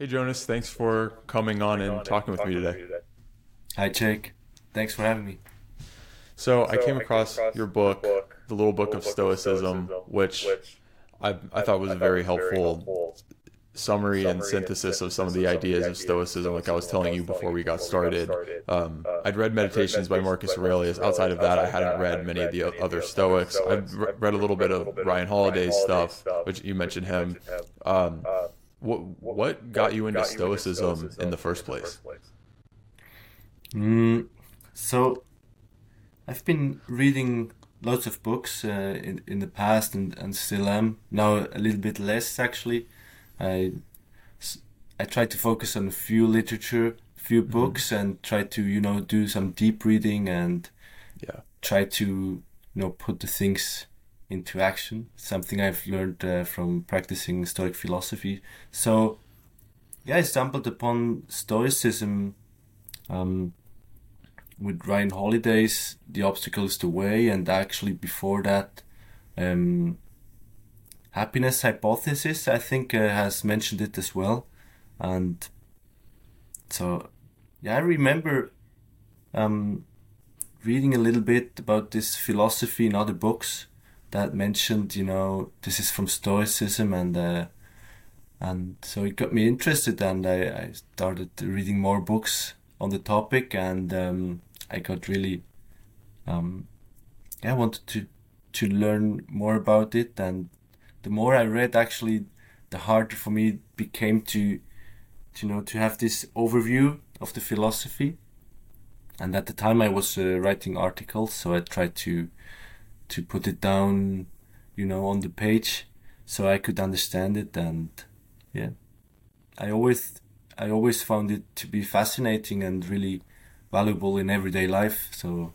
Hey, Jonas, thanks for coming on and talking with me today. Hi, Jake. Thanks for having me. So, I came across your book, The Little Book of Stoicism, which I, I thought was a very helpful summary and synthesis of some of the ideas of Stoicism, like I was telling you before we got started. Um, I'd read Meditations by Marcus Aurelius. Outside of that, I hadn't read many of the other Stoics. I've read a little bit of Ryan Holiday's stuff, which you mentioned him. Um, what what got you into Stoicism in the first place? Mm, so, I've been reading lots of books uh, in in the past and, and still am now a little bit less actually I I try to focus on a few literature, few mm-hmm. books, and try to you know do some deep reading and yeah, try to you know put the things into action. Something I've learned uh, from practicing Stoic philosophy. So yeah, I stumbled upon Stoicism. Um, with Ryan Holiday's The Obstacle is the Way, and actually before that, um, happiness hypothesis i think uh, has mentioned it as well and so yeah i remember um, reading a little bit about this philosophy in other books that mentioned you know this is from stoicism and uh, and so it got me interested and I, I started reading more books on the topic and um, i got really um, yeah, I wanted to to learn more about it and the more I read, actually, the harder for me it became to, to, you know, to have this overview of the philosophy. And at the time, I was uh, writing articles, so I tried to, to put it down, you know, on the page, so I could understand it. And yeah, I always, I always found it to be fascinating and really valuable in everyday life. So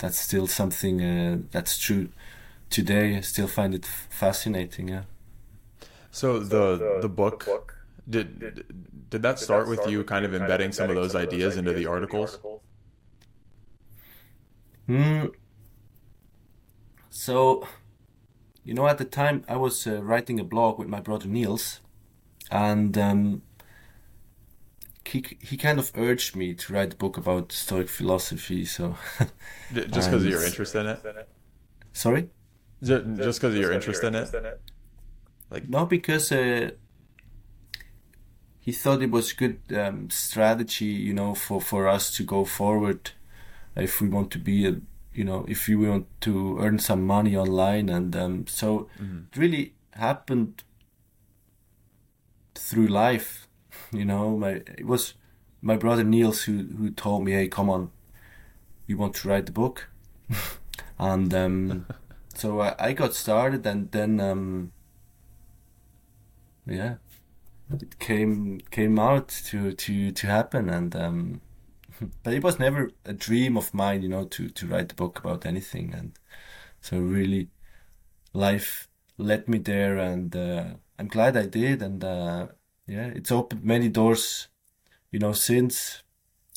that's still something uh, that's true today I still find it fascinating. Yeah. So the the book did did that start with you kind of embedding some of those ideas into the articles? Hmm. So, you know, at the time I was uh, writing a blog with my brother Niels, and um, he he kind of urged me to write a book about Stoic philosophy. So, just because of your interest in it. Sorry. Just because of your interest in it? Like no, because uh, he thought it was good um, strategy, you know, for for us to go forward if we want to be a, you know, if you want to earn some money online, and um, so mm-hmm. it really happened through life, you know. My it was my brother Niels who who told me, "Hey, come on, you want to write the book?" and um, so I, I got started and then um, yeah it came came out to to to happen and um, but it was never a dream of mine you know to to write a book about anything and so really life led me there and uh, i'm glad i did and uh, yeah it's opened many doors you know since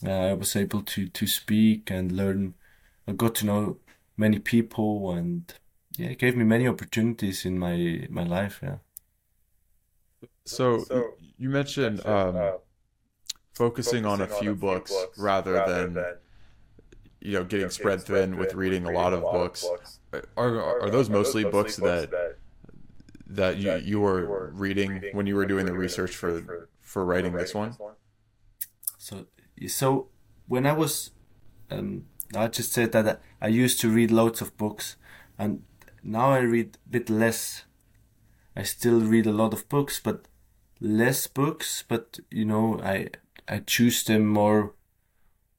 uh, i was able to to speak and learn i got to know many people and yeah, it gave me many opportunities in my my life. Yeah. So, so you mentioned um, focusing, on a few, on a books, books rather, rather than, than, you know getting, spread thin with reading, reading a lot of books. books. Are, are, are those mostly, mostly books, that that you you were reading when you were doing the research for for writing this one? So so when I was um, I just said that I used to read loads of books and now I read a bit less. I still read a lot of books, but less books. But you know, I I choose them more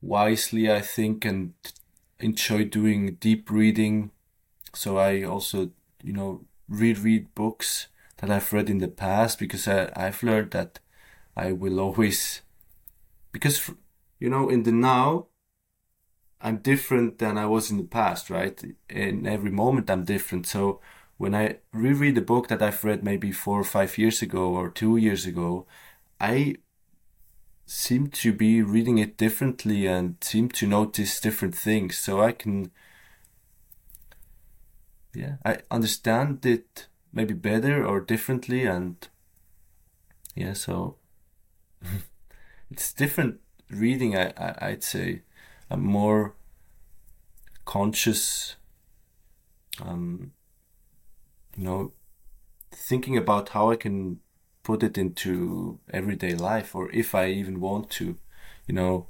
wisely, I think, and enjoy doing deep reading. So I also, you know, reread books that I've read in the past because I, I've learned that I will always, because, you know, in the now, I'm different than I was in the past, right? In every moment, I'm different. So when I reread a book that I've read maybe four or five years ago or two years ago, I seem to be reading it differently and seem to notice different things. So I can, yeah, I understand it maybe better or differently. And yeah, so it's different reading. I, I I'd say I'm more conscious. Um, you know, thinking about how I can put it into everyday life, or if I even want to, you know,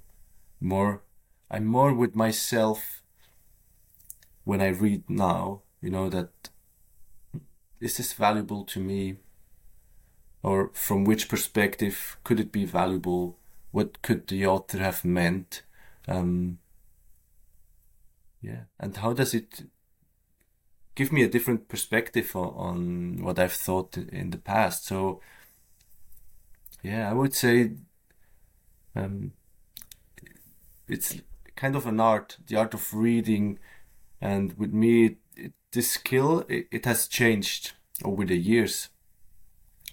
more. I'm more with myself when I read now. You know that is this valuable to me or from which perspective could it be valuable what could the author have meant um, yeah and how does it give me a different perspective on, on what i've thought in the past so yeah i would say um, it's kind of an art the art of reading. And with me it, this skill it, it has changed over the years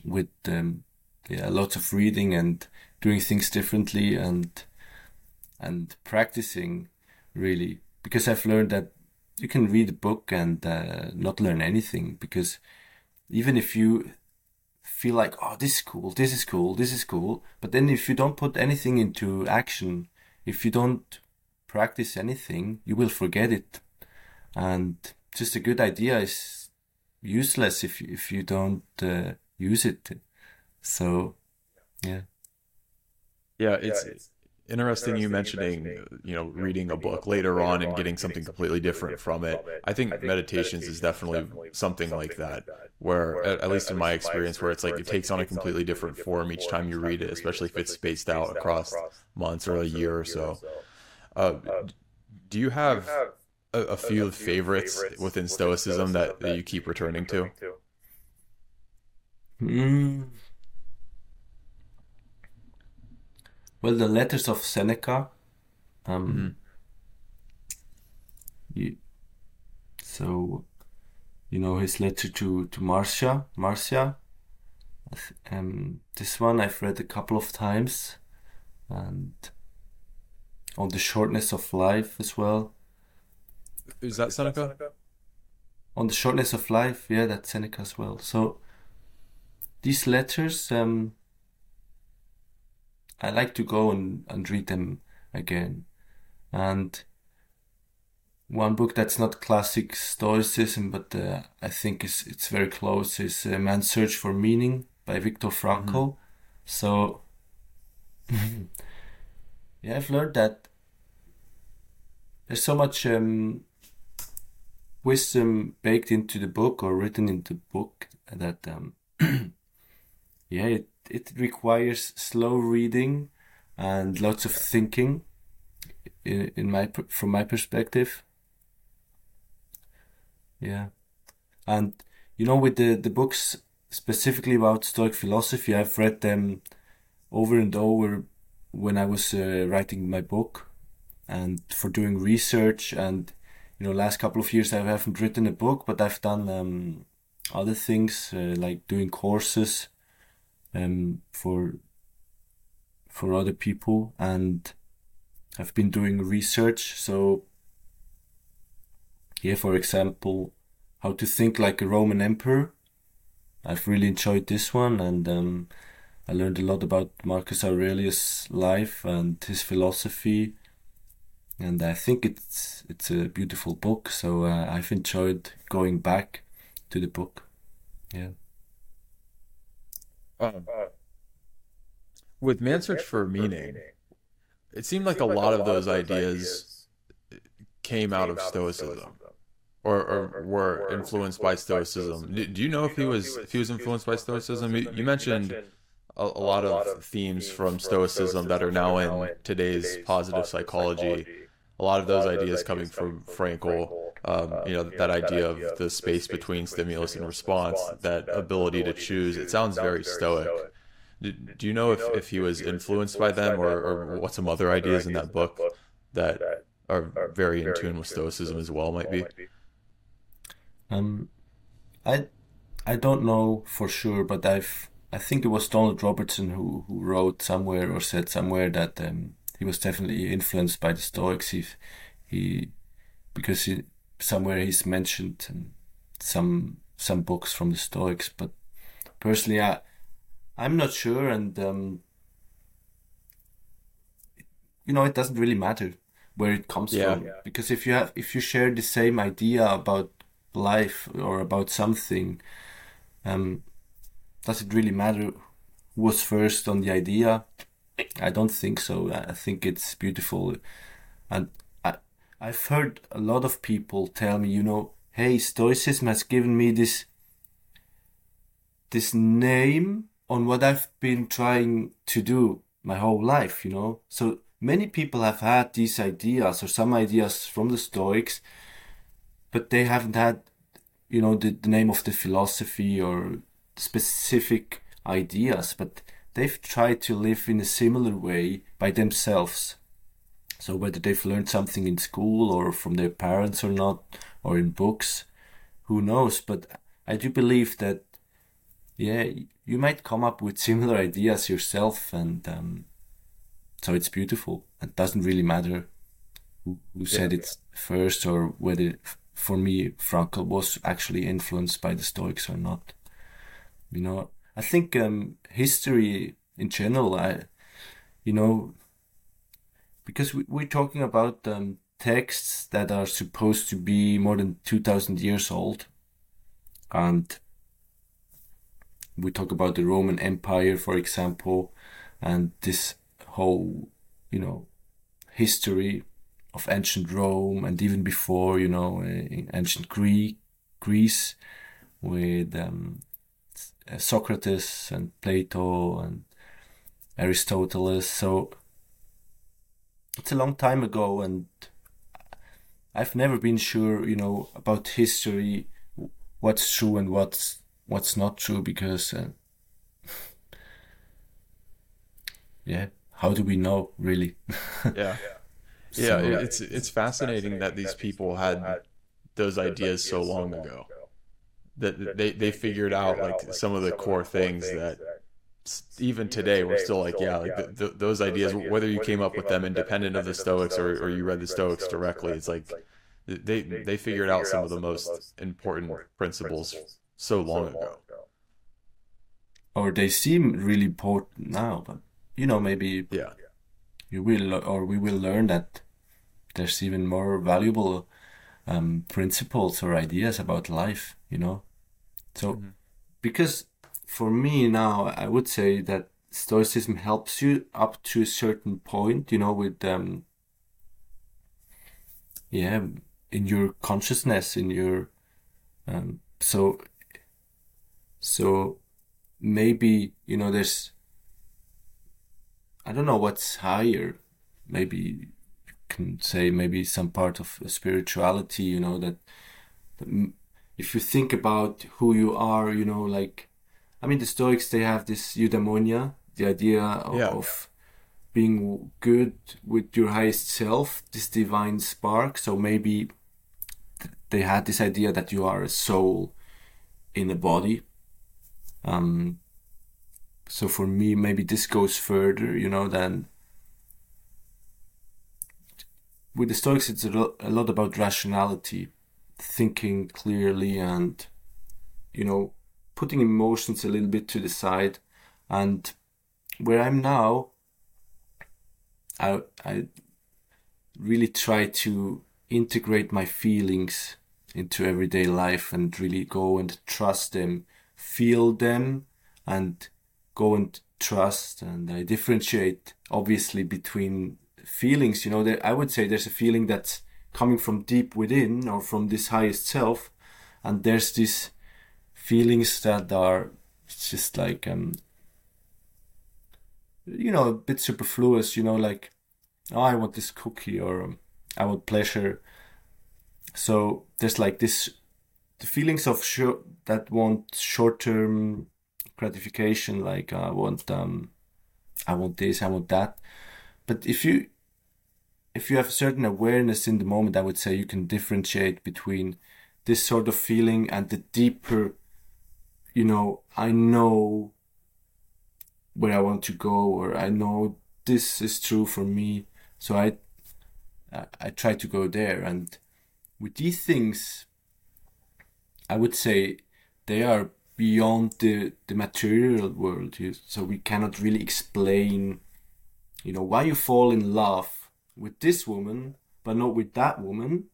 with um, yeah, lots of reading and doing things differently and and practicing really. Because I've learned that you can read a book and uh, not learn anything because even if you feel like oh this is cool this is cool this is cool but then if you don't put anything into action if you don't practice anything you will forget it and just a good idea is useless if if you don't uh, use it. So, yeah. Yeah, it's, yeah, it's interesting, interesting you mentioning, mentioning, you know, reading a book later on and getting something completely different from it. I think, I think meditations is definitely something like that, where, at, at least in my experience, where it's like it takes on a completely different form each time you read it, especially if it's spaced out across months or a year or so. Uh, do you have a, a few favorites within Stoicism that, that you keep returning to? Mm. Well, the letters of Seneca. Um, mm-hmm. you, so, you know, his letter to, to Marcia, Marcia. Um, this one I've read a couple of times, and on the shortness of life as well. Is that Seneca? On the shortness of life, yeah, that's Seneca as well. So, these letters, um, I like to go and, and read them again. And one book that's not classic Stoicism, but uh, I think is it's very close is uh, Man's Search for Meaning by Viktor Frankl. Mm-hmm. So, yeah, I've learned that there's so much um, wisdom baked into the book or written into the book that um, yeah, it, it requires slow reading and lots of thinking in, in my from my perspective. Yeah. And you know with the the books specifically about Stoic philosophy, I've read them over and over when I was uh, writing my book and for doing research and you know last couple of years I haven't written a book but I've done um, other things uh, like doing courses um, for for other people, and I've been doing research. So, yeah, for example, how to think like a Roman emperor. I've really enjoyed this one, and um, I learned a lot about Marcus Aurelius' life and his philosophy, and I think it's it's a beautiful book. So uh, I've enjoyed going back to the book. Yeah. Um, with Man Search for Meaning, it seemed like a lot of those ideas came out of Stoicism. Or, or were influenced by Stoicism. Do you know if he was if he was influenced by Stoicism? You, mentioned a, a lot of themes from Stoicism that are now in today's positive psychology. A lot of those ideas coming from Frankl um, you know that idea of the space between stimulus and response, that ability to choose. It sounds very stoic. Do, do you know if, if he was influenced by them, or, or what some other ideas in that book that are very in tune with stoicism as well might be? Um, I I don't know for sure, but I've I think it was Donald Robertson who, who wrote somewhere or said somewhere that um, he was definitely influenced by the Stoics. He, he because he, somewhere he's mentioned some some books from the Stoics, but personally, I I'm not sure, and um, you know, it doesn't really matter where it comes yeah. from because if you have if you share the same idea about life or about something, um, does it really matter who was first on the idea? I don't think so. I think it's beautiful, and I've heard a lot of people tell me, you know, hey, Stoicism has given me this this name on what I've been trying to do my whole life, you know. So many people have had these ideas or some ideas from the Stoics, but they haven't had, you know, the, the name of the philosophy or specific ideas, but they've tried to live in a similar way by themselves. So whether they've learned something in school or from their parents or not, or in books, who knows? But I do believe that, yeah, you might come up with similar ideas yourself, and um, so it's beautiful. It doesn't really matter who, who said yeah. it first or whether, for me, Frankl was actually influenced by the Stoics or not. You know, I think um, history in general, I, you know, because we, we're talking about um, texts that are supposed to be more than 2000 years old. And we talk about the Roman Empire, for example, and this whole, you know, history of ancient Rome and even before, you know, in ancient Greek, Greece with um, Socrates and Plato and Aristotle. So it's a long time ago, and I've never been sure, you know, about history, what's true and what's what's not true, because uh, yeah, how do we know really? yeah. Yeah, so, it's it's fascinating that these people had those ideas so long ago. That they they figured out like some of the core things that even today we're still like yeah like the, the, those ideas whether you came up with them independent of the stoics or, or you read the stoics directly it's like they they figured out some of the most important principles so long ago. Or they seem really important now but you know maybe yeah. you will or we will learn that there's even more valuable um, principles or ideas about life you know? So mm-hmm. because for me now, I would say that Stoicism helps you up to a certain point, you know, with, um, yeah, in your consciousness, in your, um, so, so maybe, you know, there's, I don't know what's higher. Maybe you can say maybe some part of spirituality, you know, that, that if you think about who you are, you know, like, I mean, the Stoics they have this eudaimonia, the idea of, yeah. of being good with your highest self, this divine spark. So maybe they had this idea that you are a soul in a body. Um, so for me, maybe this goes further, you know, than with the Stoics, it's a lot about rationality, thinking clearly, and you know, putting emotions a little bit to the side. And where I'm now, I, I really try to integrate my feelings into everyday life and really go and trust them, feel them, and go and trust. And I differentiate obviously between feelings. You know, I would say there's a feeling that's coming from deep within or from this highest self, and there's this feelings that are just like um you know a bit superfluous you know like oh, i want this cookie or um, i want pleasure. So there's like this the feelings of that want short-term gratification like i want um i want this i want that. But if you if you have a certain awareness in the moment i would say you can differentiate between this sort of feeling and the deeper you know, I know where I want to go, or I know this is true for me. So I, I try to go there. And with these things, I would say they are beyond the, the material world. So we cannot really explain, you know, why you fall in love with this woman, but not with that woman.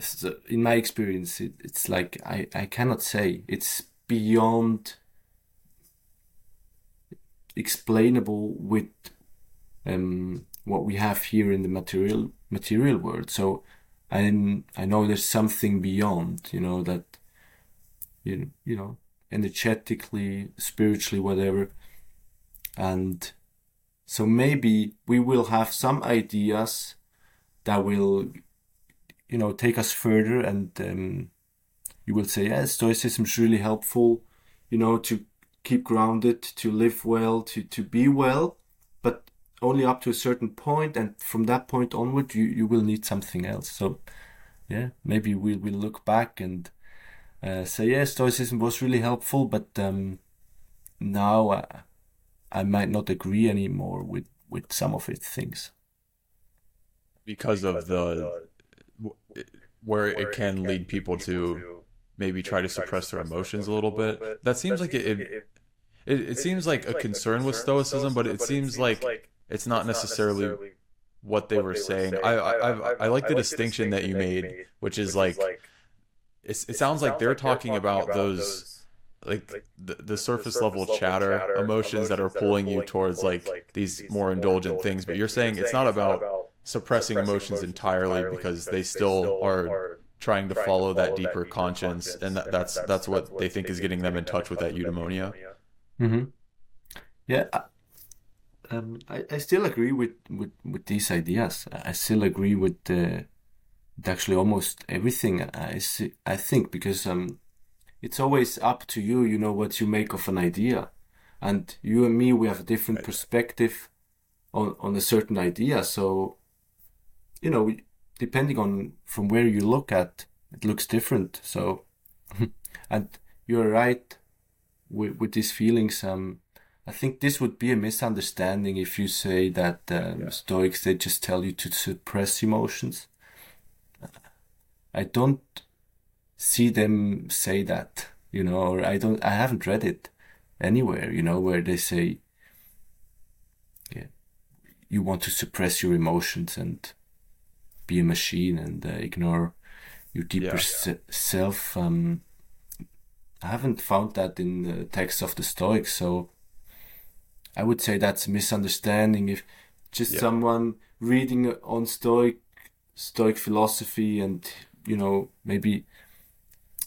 So uh, in my experience, it, it's like I, I cannot say it's beyond explainable with um, what we have here in the material material world. So I I know there's something beyond, you know, that you you know, energetically, spiritually, whatever, and so maybe we will have some ideas that will, you know, take us further, and um, you will say, "Yeah, Stoicism is really helpful," you know, to keep grounded, to live well, to to be well, but only up to a certain point, and from that point onward, you you will need something else. So, yeah, maybe we will look back and uh, say, yeah, Stoicism was really helpful, but um, now. Uh, I might not agree anymore with with some of its things because of the where it can lead people to maybe try to suppress their emotions a little bit. That seems like it. It, it, it seems like a concern with stoicism, but it seems like it's not necessarily what they were saying. I I I, like the distinction that you made, which is like it, it sounds like they're talking about those like the, the surface level chatter, chatter emotions that are pulling you towards like these more indulgent things but you're saying it's not about suppressing emotions entirely because they still are trying to follow that deeper conscience and that, that's that's what they think is getting them in touch with that eudaimonia mm-hmm. yeah um, I, I still agree with, with, with these ideas. I still agree with, uh, actually almost everything I see, I think because um, it's always up to you, you know, what you make of an idea. And you and me, we have a different perspective on, on a certain idea. So, you know, depending on from where you look at, it looks different. So, and you're right with, with these feelings. Um, I think this would be a misunderstanding if you say that um, yeah. Stoics they just tell you to suppress emotions. I don't see them say that, you know, or I don't, I haven't read it anywhere, you know, where they say, yeah, you want to suppress your emotions and be a machine and uh, ignore your deeper yeah. se- self. Um, I haven't found that in the text of the Stoics, so I would say that's a misunderstanding. If just yeah. someone reading on Stoic Stoic philosophy and you know maybe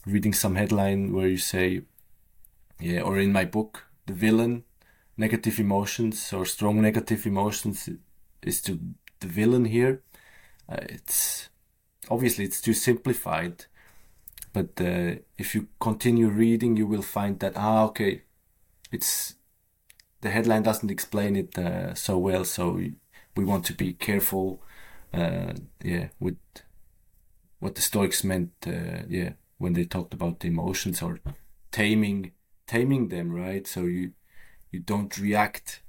reading some headline where you say, yeah, or in my book, the villain, negative emotions or strong negative emotions is to the villain here. Uh, it's obviously it's too simplified, but uh, if you continue reading, you will find that ah okay, it's the headline doesn't explain it uh, so well, so we, want to be careful, uh, yeah, with what the Stoics meant, uh, yeah, when they talked about the emotions or taming taming them right? So you you don't react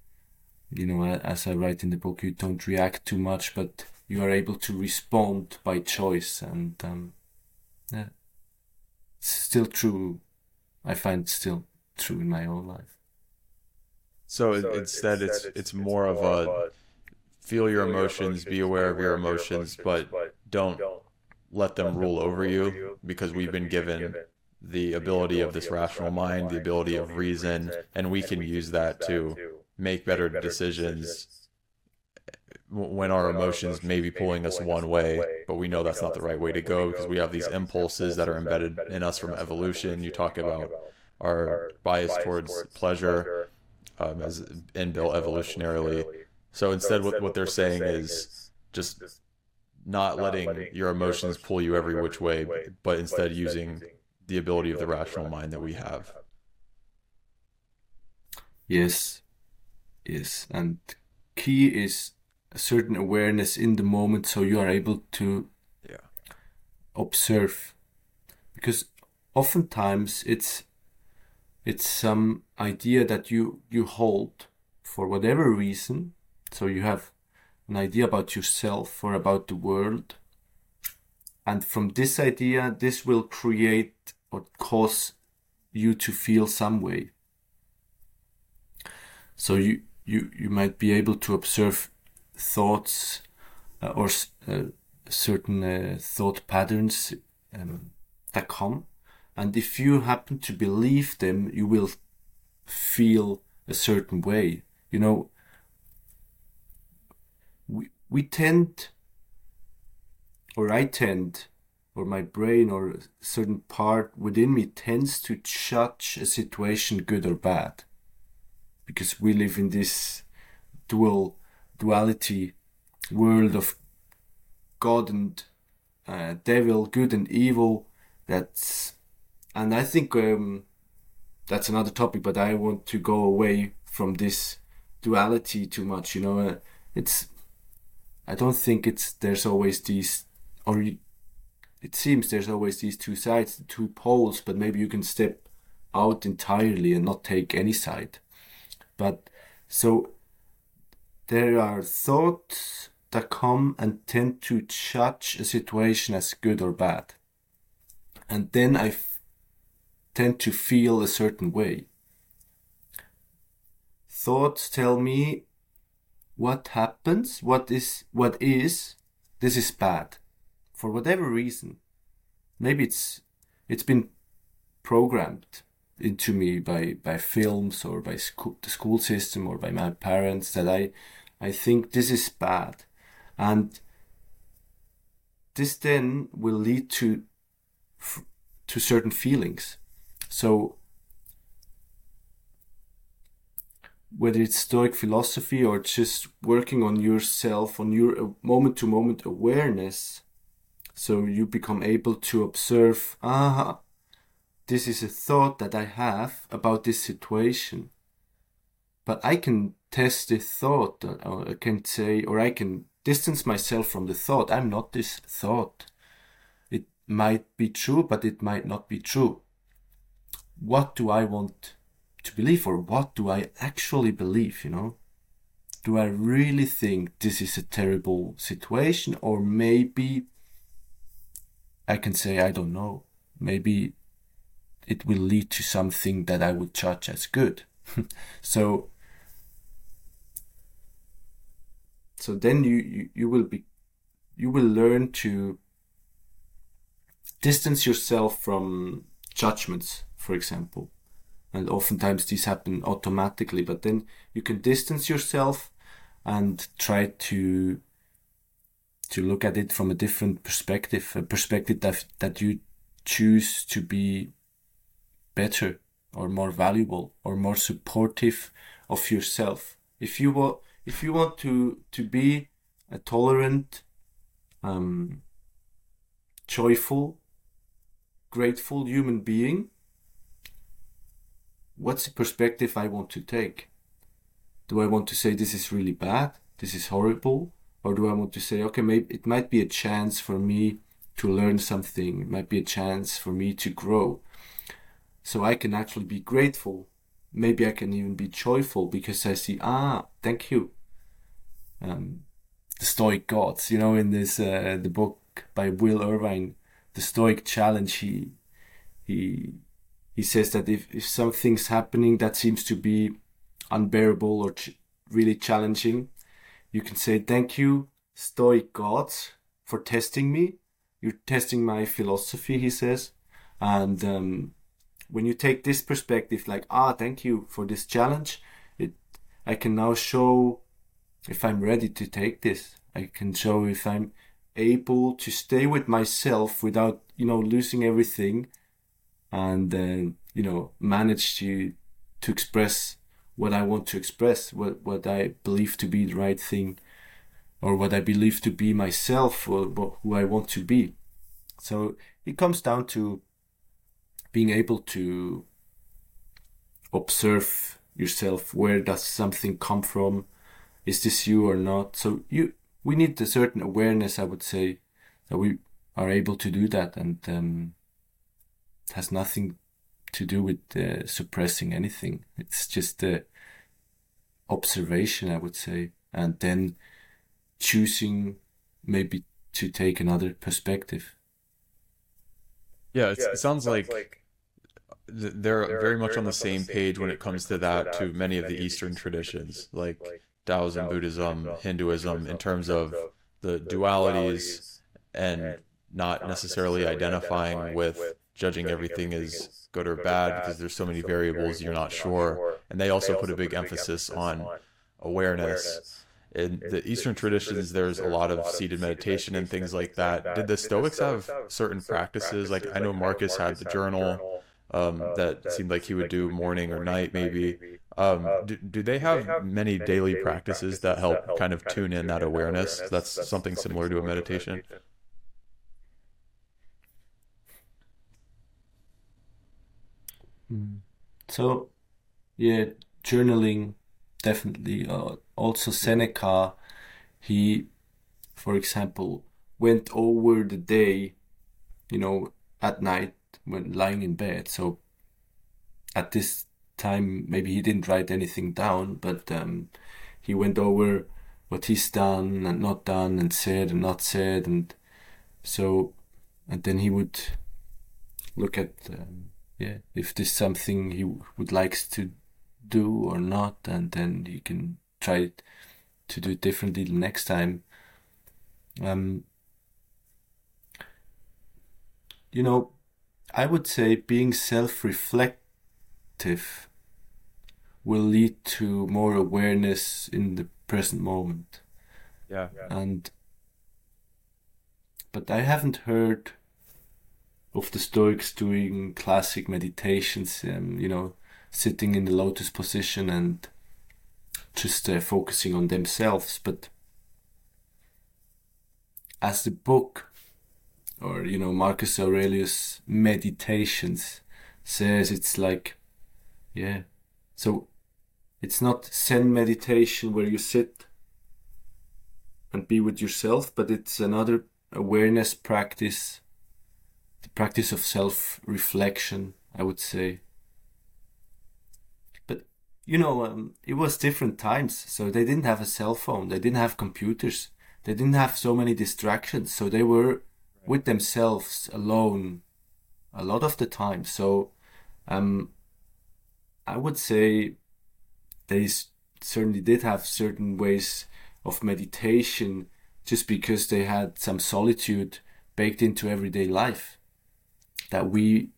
you know as i write in the book you don't react too much but you are able to respond by choice and um, yeah. It's still true. I find still true in my own life. So, so instead it's, it's it's more of a feel your emotions be aware of your emotions but don't let them rule over you because we've been given the ability of this rational mind, the ability of reason, and we can use that to make better decisions when our emotions may be pulling us one way, but we know that's not the right way to go because we have these impulses that are embedded in us from evolution. You talk about our bias towards pleasure um, as inbuilt evolutionarily. So instead, what, what they're saying is just not, not letting, letting, your emotions pull you every which way, way but instead using the ability of the rational mind that we have. Yes, yes, and key is a certain awareness in the moment, so you are able to yeah. observe, because oftentimes it's it's some idea that you you hold for whatever reason. So you have an idea about yourself or about the world. And from this idea, this will create or cause you to feel some way. So you, you, you might be able to observe thoughts uh, or uh, certain uh, thought patterns um, that come. And if you happen to believe them, you will feel a certain way. You know, we, we tend, or I tend, or my brain or a certain part within me tends to judge a situation good or bad. Because we live in this dual duality world of God and uh, devil, good and evil. That's, and I think um, that's another topic. But I want to go away from this duality too much. You know, uh, it's. I don't think it's there's always these, or it seems there's always these two sides, the two poles. But maybe you can step out entirely and not take any side. But so there are thoughts that come and tend to judge a situation as good or bad. And then I f- tend to feel a certain way. Thoughts tell me what happens, what is, what is, this is bad. For whatever reason. Maybe it's, it's been programmed into me by, by films or by school, the school system or by my parents that I, I think this is bad. And this then will lead to to certain feelings. So whether it's Stoic philosophy or just working on yourself, on your moment to moment awareness, so you become able to observe, ah, this is a thought that I have about this situation. But I can test the thought, uh, or I can say, or I can distance myself from the thought. I'm not this thought. It might be true, but it might not be true. What do I want to believe, or what do I actually believe, you know? Do I really think this is a terrible situation, or maybe I can say, I don't know. Maybe it will lead to something that I would judge as good. so so then you, you, you will be you will learn to distance yourself from judgments for example. And oftentimes these happen automatically but then you can distance yourself and try to to look at it from a different perspective a perspective that that you choose to be better or more valuable or more supportive of yourself. If you will if you want to to be a tolerant, um, joyful, grateful human being, what's the perspective I want to take? Do I want to say this is really bad, this is horrible, or do I want to say okay, maybe it might be a chance for me to learn something, it might be a chance for me to grow, so I can actually be grateful maybe I can even be joyful because I see, ah, thank you. Um, the Stoic Gods, you know, in this, uh, the book by Will Irvine, the Stoic Challenge, he, he, he says that if, if something's happening that seems to be unbearable or ch- really challenging, you can say, thank you, Stoic Gods, for testing me. You're testing my philosophy, he says. And, um, when you take this perspective, like, ah, thank you for this challenge, it, I can now show if I'm ready to take this. I can show if I'm able to stay with myself without, you know, losing everything and, uh, you know, manage to, to express what I want to express, what, what I believe to be the right thing or what I believe to be myself or who I want to be. So it comes down to being able to observe yourself where does something come from? Is this you or not? So you we need a certain awareness i would say that we are able to do that and um, has nothing to do with uh, suppressing anything. It's just observation i would say and then choosing maybe to take another perspective. Yeah, yeah it sounds, like they're, they're very much on the same page when it comes to that to many of the Eastern traditions, like Taoism, Buddhism, Hinduism, in terms of the dualities and not necessarily identifying with judging everything as good or bad because there's so many variables you're not sure. And they also put a big emphasis on awareness. In the Eastern traditions, there's a lot of seated meditation and things like that. Did the Stoics have certain practices? Like I know Marcus had the journal um, that seemed like he would do morning or night, maybe. Um, do, do they have many daily practices that help kind of tune in that awareness? That's something similar to a meditation. Mm. So, yeah, journaling definitely. Uh, also, Seneca, he, for example, went over the day, you know, at night when lying in bed. So, at this time, maybe he didn't write anything down, but um, he went over what he's done and not done, and said and not said, and so, and then he would look at. Um, yeah, if there's something he would likes to do or not, and then he can try to do it differently the next time. Um, you know, I would say being self-reflective will lead to more awareness in the present moment. Yeah. And but I haven't heard of the Stoics doing classic meditations, um, you know, sitting in the lotus position and just uh, focusing on themselves. But as the book, or you know, Marcus Aurelius' Meditations says, it's like, yeah, so it's not Zen meditation where you sit and be with yourself, but it's another awareness practice the practice of self reflection, I would say. But, you know, um, it was different times, so they didn't have a cell phone, they didn't have computers, they didn't have so many distractions, so they were with themselves alone a lot of the time. So, um, I would say they certainly did have certain ways of meditation just because they had some solitude baked into everyday life that we,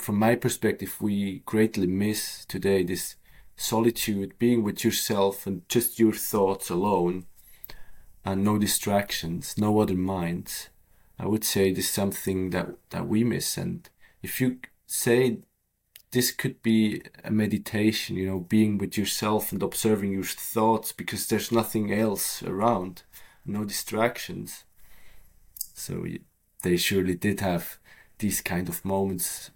from my perspective, we greatly miss today this solitude, being with yourself and just your thoughts alone, and no distractions, no other minds. I would say this is something that, that we miss. And if you say this could be a meditation, you know, being with yourself and observing your thoughts because there's nothing else around, no distractions. So they surely did have these kind of moments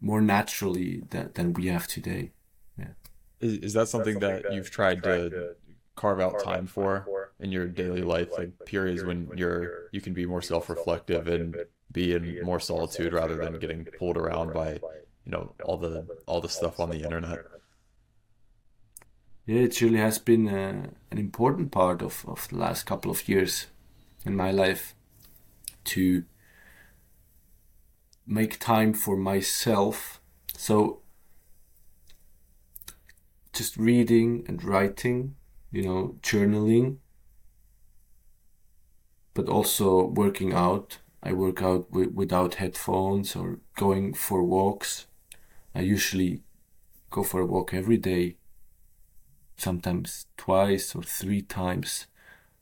more naturally than, than we have today. Yeah. Is, is that something, that, that, you've tried, tried to, to carve out carve time for, for in your daily life, like periods when you're you can be more self-reflective and be in more solitude rather than getting pulled around by you know all the all the stuff on the internet. Yeah, it really has been uh, an important part of, of the last couple of years in my life to make time for myself. So just reading and writing, you know, journaling, but also working out. I work out w- without headphones or going for walks. I usually go for a walk every day, sometimes twice or three times,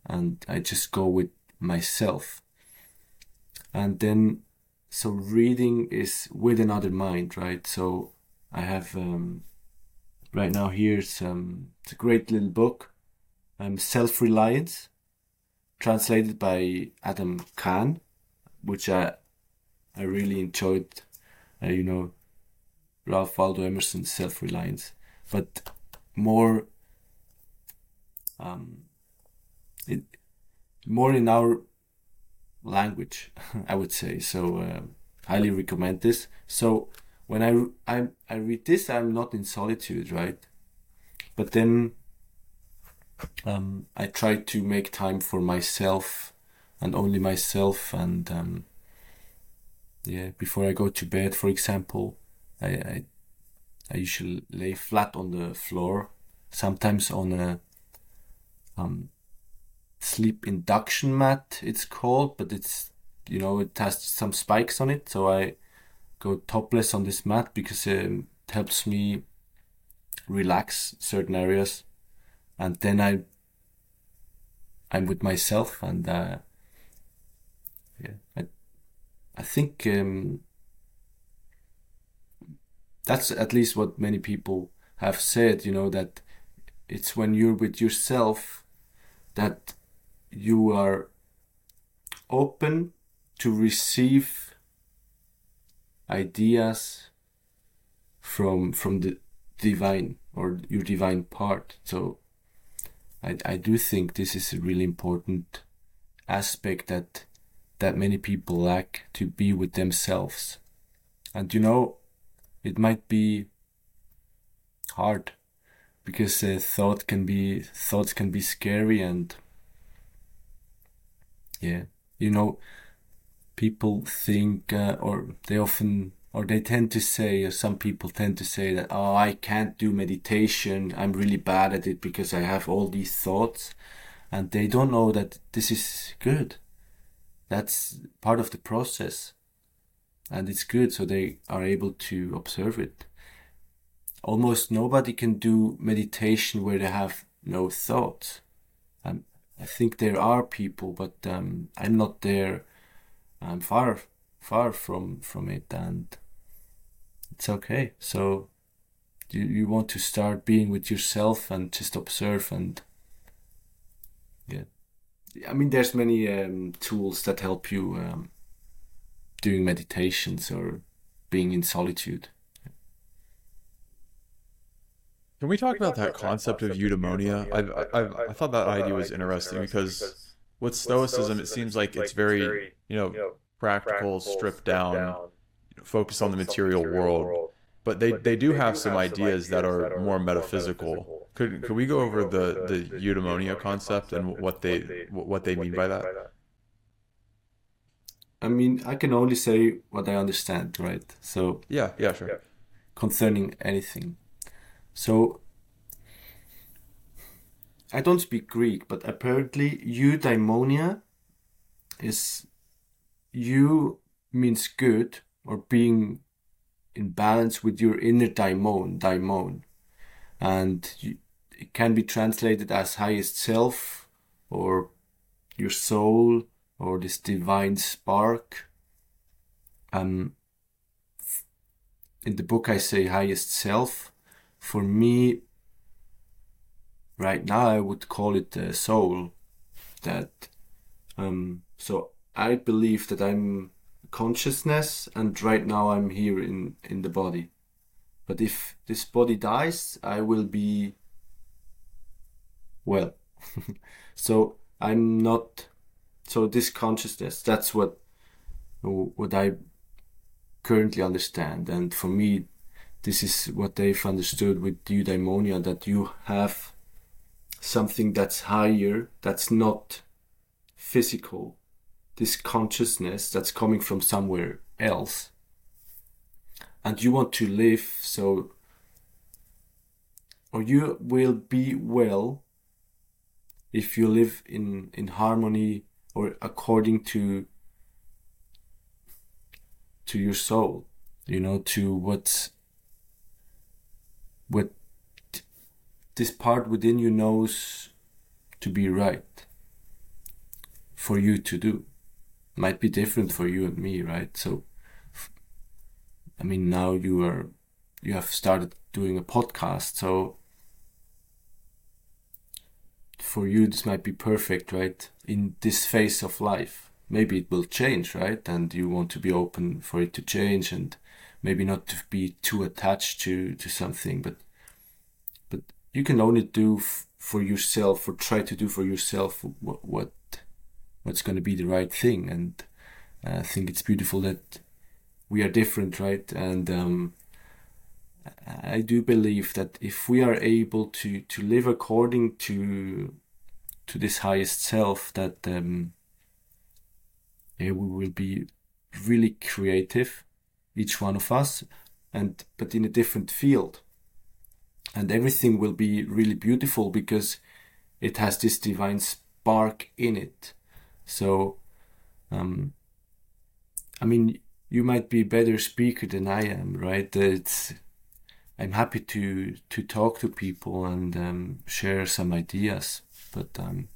and I just go with myself. And then so reading is with another mind, right? So I have um, right now here some it's a great little book, um, Self Reliance, translated by Adam Kahn, which I I really enjoyed. Uh, you know, Ralph Waldo Emerson's Self Reliance, but more um, it more in our language, I would say. So uh, highly recommend this. So when I, I I read this, I'm not in solitude, right? But then um, I try to make time for myself and only myself. And um, yeah, before I go to bed, for example, I, I I usually lay flat on the floor, sometimes on a um, sleep induction mat it's called but it's you know it has some spikes on it so i go topless on this mat because um, it helps me relax certain areas and then i i'm with myself and uh, yeah i i think um, that's at least what many people have said you know that it's when you're with yourself that you are open to receive ideas from from the divine or your divine part. So i i do think this is a really important aspect that that many people lack to be with themselves. And you know it might be hard because uh, thought can be thoughts can be scary and yeah you know people think uh, or they often or they tend to say or some people tend to say that oh i can't do meditation. I'm really bad at it because i have all these thoughts. And they don't know that this is good. That's part of the process. And it's good so they are able to observe it. Almost nobody can do meditation where they have no thoughts. Um, i think there are people but um, i'm not there i'm far far from from it and it's okay so you, you want to start being with yourself and just observe and yeah i mean there's many um, tools that help you um, doing meditations or being in solitude. Can we talk about that concept of eudaimonia? I've, I've, I thought that idea was interesting because with Stoicism, it seems like it's very, you know, practical, stripped down, focus on the material world. But they, they do have some ideas that are more metaphysical. Could, could we go over the, the eudaimonia concept and what they what they mean by that? I mean, I can only say what I understand, right? So yeah, yeah, sure. Concerning anything, so I don't speak Greek, but apparently eudaimonia is you means good or being in balance with your inner daimon, daimon, and you, it can be translated as highest self or your soul or this divine spark. Um, in the book, I say highest self. For me, right now, I would call it the soul. That, um, so I believe that I'm consciousness, and right now I'm here in in the body. But if this body dies, I will be well. so I'm not so this consciousness that's what what i currently understand and for me this is what they've understood with eudaimonia that you have something that's higher that's not physical this consciousness that's coming from somewhere else. And you want to live so or you will be well if you live in in harmony or according to to your soul you know to what what this part within you knows to be right for you to do might be different for you and me right? So i mean now you are you have started doing a podcast so for you this might be perfect right? In this phase of life maybe it will change right? And you want to be open for it to change and maybe not to be too attached to to something but but you can only do for yourself or try to do for yourself what, what what's going to be the right thing. And i think it's beautiful that we are different right? And um, I do believe that if we are able to to live according to to this highest self, that um, yeah, we will be really creative, each one of us, and but in a different field, and everything will be really beautiful because it has this divine spark in it. So, um, I mean, you might be a better speaker than I am, right? It's I'm happy to to talk to people and um, share some ideas, but um,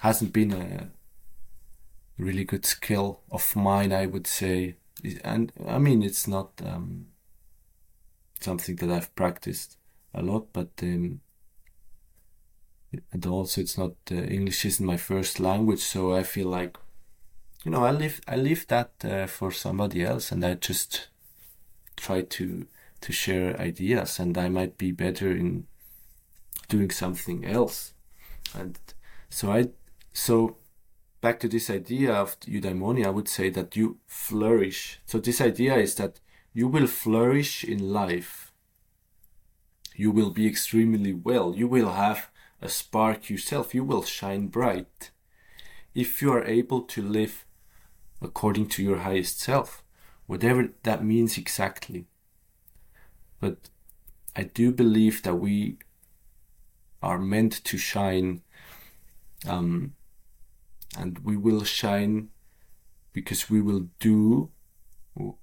hasn't been a really good skill of mine, I would say. And I mean, it's not um, something that I've practiced a lot, but um, and also it's not uh, English isn't my first language, so I feel like you know I leave I leave that uh, for somebody else, and I just try to to share ideas, and I might be better in doing something else, and so I so back to this idea of eudaimonia, I would say that you flourish. So this idea is that you will flourish in life. You will be extremely well. You will have a spark yourself, you will shine bright if you are able to live according to your highest self, whatever that means exactly. But I do believe that we are meant to shine, um, and we will shine because we will do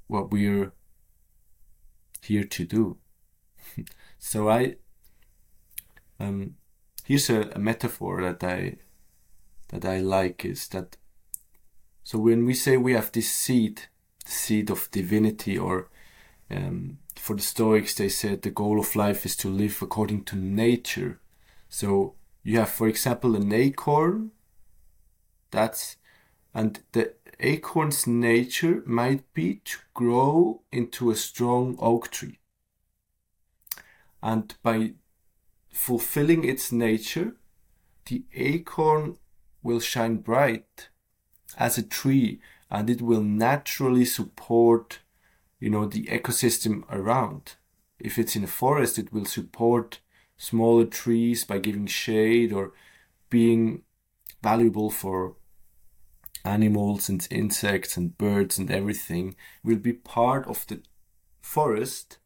what we're here to do. so I, um, here's a, a metaphor that I that I like is that so when we say we have this seed, the seed of divinity, or um, for the Stoics they said the goal of life is to live according to nature. So you have, for example, an acorn. That's and the acorn's nature might be to grow into a strong oak tree. And by fulfilling its nature, the acorn will shine bright as a tree and it will naturally support you know the ecosystem around. If it's in a forest it will support smaller trees by giving shade or being valuable for animals and insects and birds and everything. Will be part of the forest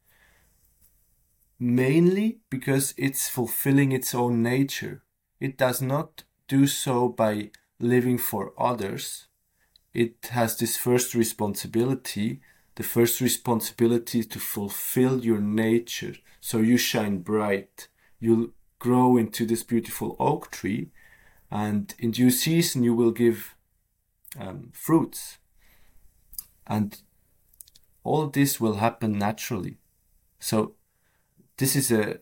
mainly because it's fulfilling its own nature. It does not do so by living for others. It has this first responsibility. The first responsibility to fulfill your nature. So you shine bright. You'll grow into this beautiful oak tree, and in due season, you will give um, fruits. And all this will happen naturally. So this is a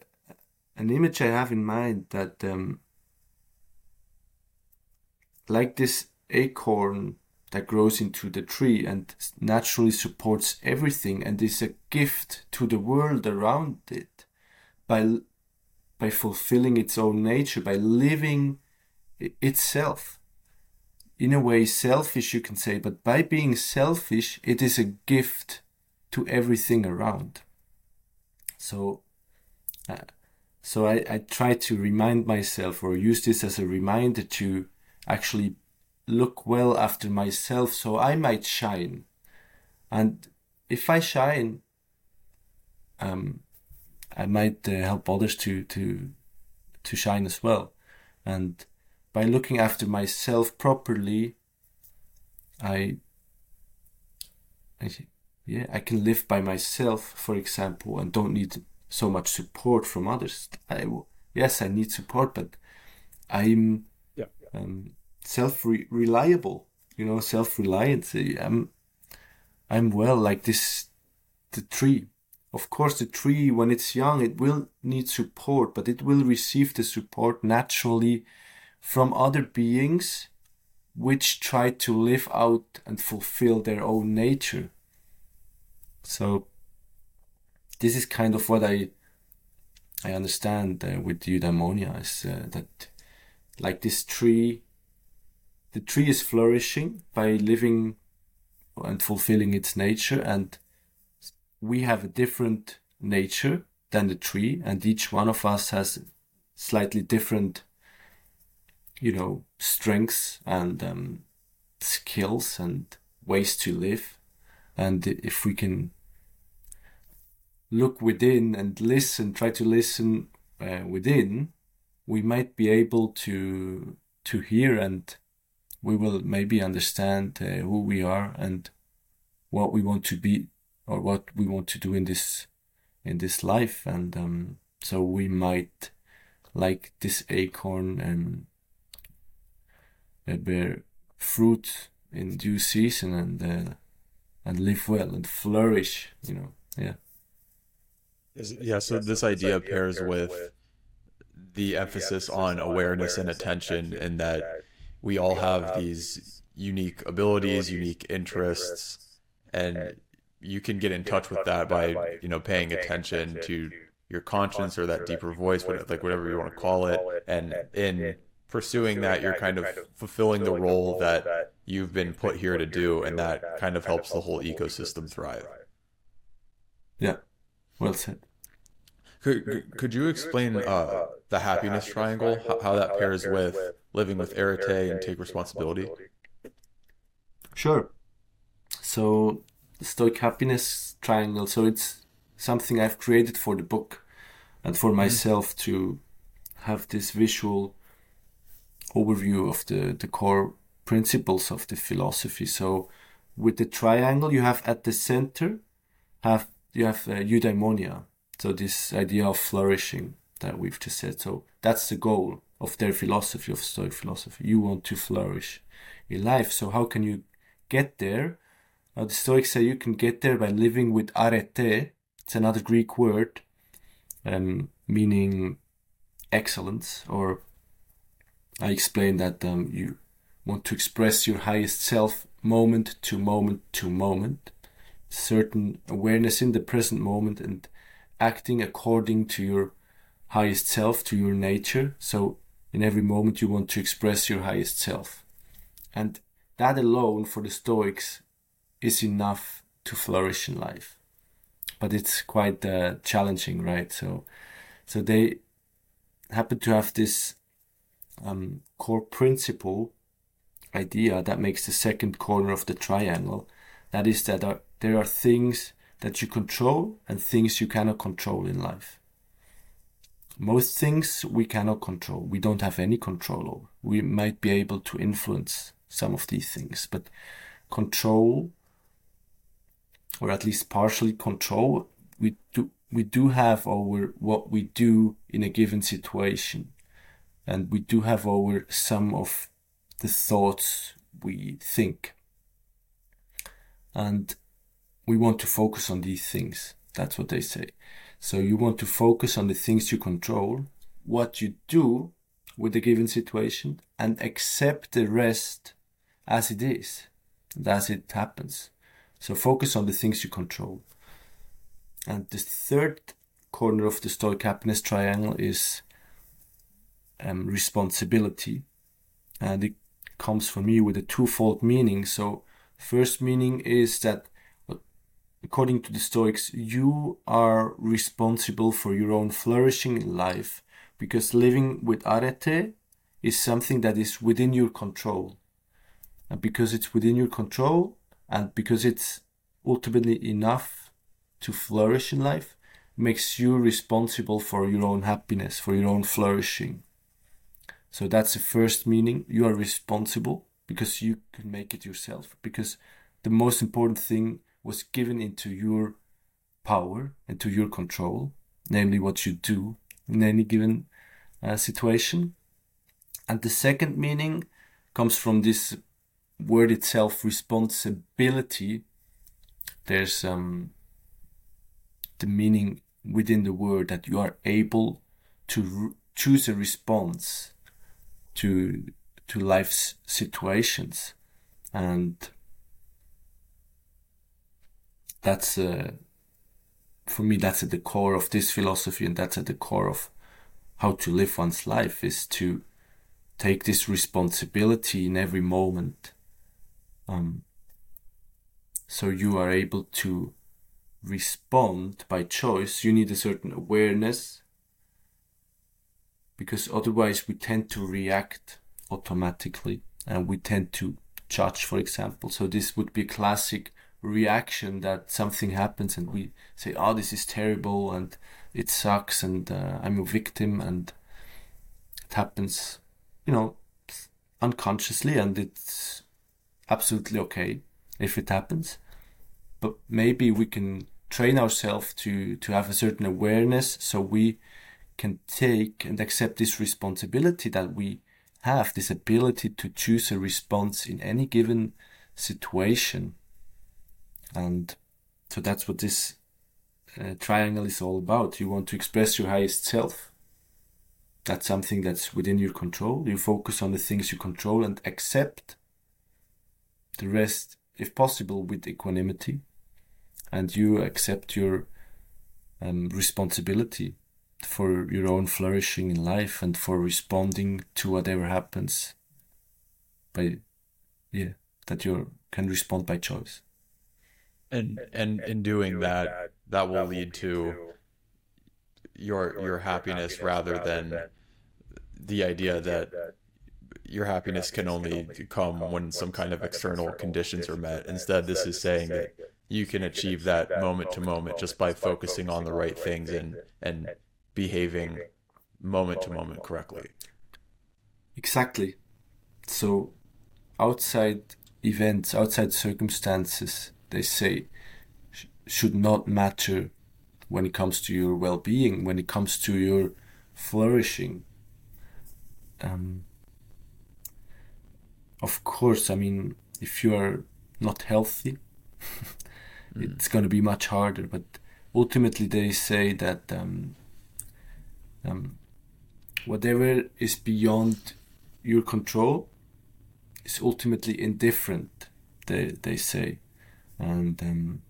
an image I have in mind that um, like this acorn that grows into the tree and naturally supports everything and is a gift to the world around it by by fulfilling its own nature by living itself. In a way selfish you can say but by being selfish it is a gift to everything around. So so I, I try to remind myself or use this as a reminder to actually look well after myself so I might shine. And if I shine, um, I might uh, help others to, to, to shine as well. And by looking after myself properly, I, I yeah, I can live by myself, for example, and don't need so much support from others. I, yes, I need support, but I'm yeah. um, self reliable. You know, self reliant. I'm I'm well like this. The tree, of course, the tree when it's young, it will need support, but it will receive the support naturally from other beings, which try to live out and fulfill their own nature. So this is kind of what I I understand uh, with eudaimonia is uh, that like this tree, the tree is flourishing by living and fulfilling its nature, and we have a different nature than the tree, and each one of us has slightly different, you know, strengths and um, skills and ways to live. And if we can look within and listen, try to listen uh, within, we might be able to to hear and we will maybe understand uh, who we are and what we want to be or what we want to do in this in this life. And um, so we might like this acorn and uh, bear fruit in due season and uh, and live well and flourish you know yeah yeah so this idea pairs with the emphasis on awareness and attention and that we all have these unique abilities unique interests and you can get in touch with that by you know paying attention to your conscience or that deeper voice like whatever you want to call it and in pursuing that you're kind of fulfilling the role that you've been put here to do and that kind of helps the whole ecosystem thrive. Yeah. Well said could, could you explain uh, the happiness triangle how, how that pairs with living with arete and take responsibility sure so stoic happiness triangle so it's something i've created for the book and for mm-hmm. myself to have this visual overview of the, the core principles of the philosophy. So with the triangle, you have at the center, have you have uh, eudaimonia. So this idea of flourishing that we've just said. So that's the goal of their philosophy, of Stoic philosophy. You want to flourish in life. So how can you get there? The Stoics say you can get there by living with arete. It's another Greek word, um, meaning excellence or I explained that um, you want to express your highest self moment to moment to moment, certain awareness in the present moment and acting according to your highest self, to your nature. So in every moment you want to express your highest self. And that alone for the Stoics is enough to flourish in life. But it's quite uh, challenging, right? So, so they happen to have this um, core principle idea that makes the second corner of the triangle. That is that are, there are things that you control and things you cannot control in life. Most things we cannot control. We don't have any control over. We might be able to influence some of these things, but control, or at least partially control, we do we do have over what we do in a given situation and we do have over some of the thoughts we think. And we want to focus on these things. That's what they say. So you want to focus on the things you control, what you do with the given situation, and accept the rest as it is and as it happens. So focus on the things you control. And the third corner of the Stoic happiness triangle is um, responsibility. And it comes for me with a twofold meaning. So, first meaning is that according to the Stoics, you are responsible for your own flourishing in life because living with arete is something that is within your control. And because it's within your control and because it's ultimately enough to flourish in life, makes you responsible for your own happiness, for your own flourishing. So that's the first meaning. You are responsible because you can make it yourself. Because the most important thing was given into your power and to your control, namely what you do in any given uh, situation. And the second meaning comes from this word itself, responsibility. There's um, the meaning within the word that you are able to choose a response to to life's situations and that's for me that's at the core of this philosophy and that's at the core of how to live one's life is to take this responsibility in every moment um, so you are able to respond by choice you need a certain awareness because otherwise we tend to react automatically and we tend to judge, for example. So this would be a classic reaction that something happens and we say, "Oh, this is terrible and it sucks and uh, I'm a victim," and it happens, you know, unconsciously, and it's absolutely okay if it happens. But maybe we can train ourselves to to have a certain awareness, so we can take and accept this responsibility that we have this ability to choose a response in any given situation. And so that's what this uh, triangle is all about. You want to express your highest self. That's something that's within your control. You focus on the things you control and accept the rest, if possible, with equanimity. And you accept your um, responsibility for your own flourishing in life and for responding to whatever happens by yeah that you can respond by choice and and in doing that that will lead to your your happiness rather than the idea that your happiness can only come when some kind of external conditions are met instead this is saying that you can achieve that moment to moment just by focusing on the right things and and behaving moment to moment correctly. Exactly. So, outside events, outside circumstances, they say, sh- should not matter when it comes to your well being, when it comes to your flourishing. Um, of course, I mean, if you are not healthy, mm. it's going to be much harder. But ultimately, they say that um, um, whatever is beyond your control is ultimately indifferent, they, they say. And um,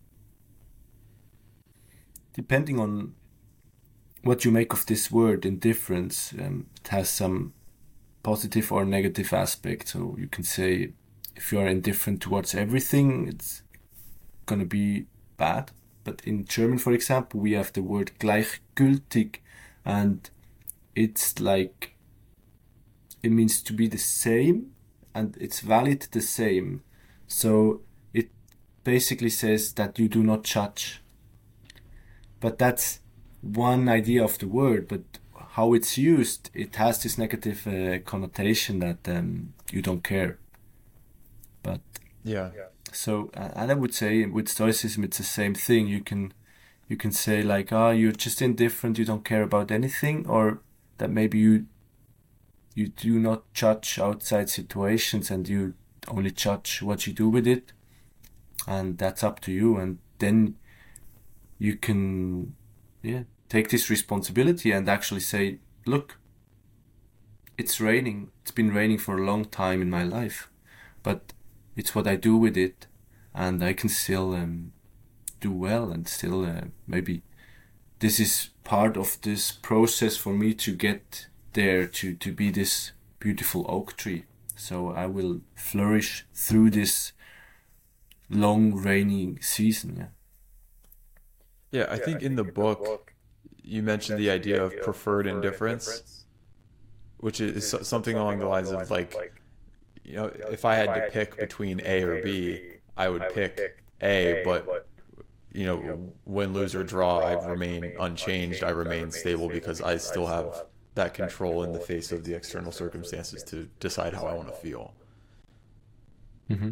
depending on what you make of this word, indifference, um, it has some positive or negative aspect. So you can say if you are indifferent towards everything, it's going to be bad. But in German, for example, we have the word gleichgültig, and it's like it means to be the same and it's valid the same so basically says that you do not judge. But that's one idea of the word but how it's used it has this negative uh, connotation that um, you don't care. But yeah. so and i would say with stoicism it's the same thing. You can you can say like, ah, oh, you're just indifferent, you don't care about anything, or that maybe you you do not judge outside situations and you only judge what you do with it, and that's up to you. And then you can, yeah, take this responsibility and actually say, look, it's raining. It's been raining for a long time in my life, but it's what I do with it, and I can still um, do well and still uh, maybe this is part of this process for me to get there to to be this beautiful oak tree so i will flourish through this long rainy season yeah yeah i think in the book you mentioned the idea of preferred indifference which is something along the lines of like you know if i had to pick between a or b i would pick a but you know, win, lose, or draw, I remain unchanged. I remain stable because I still have that control in the face of the external circumstances to decide how I want to feel. Mm-hmm.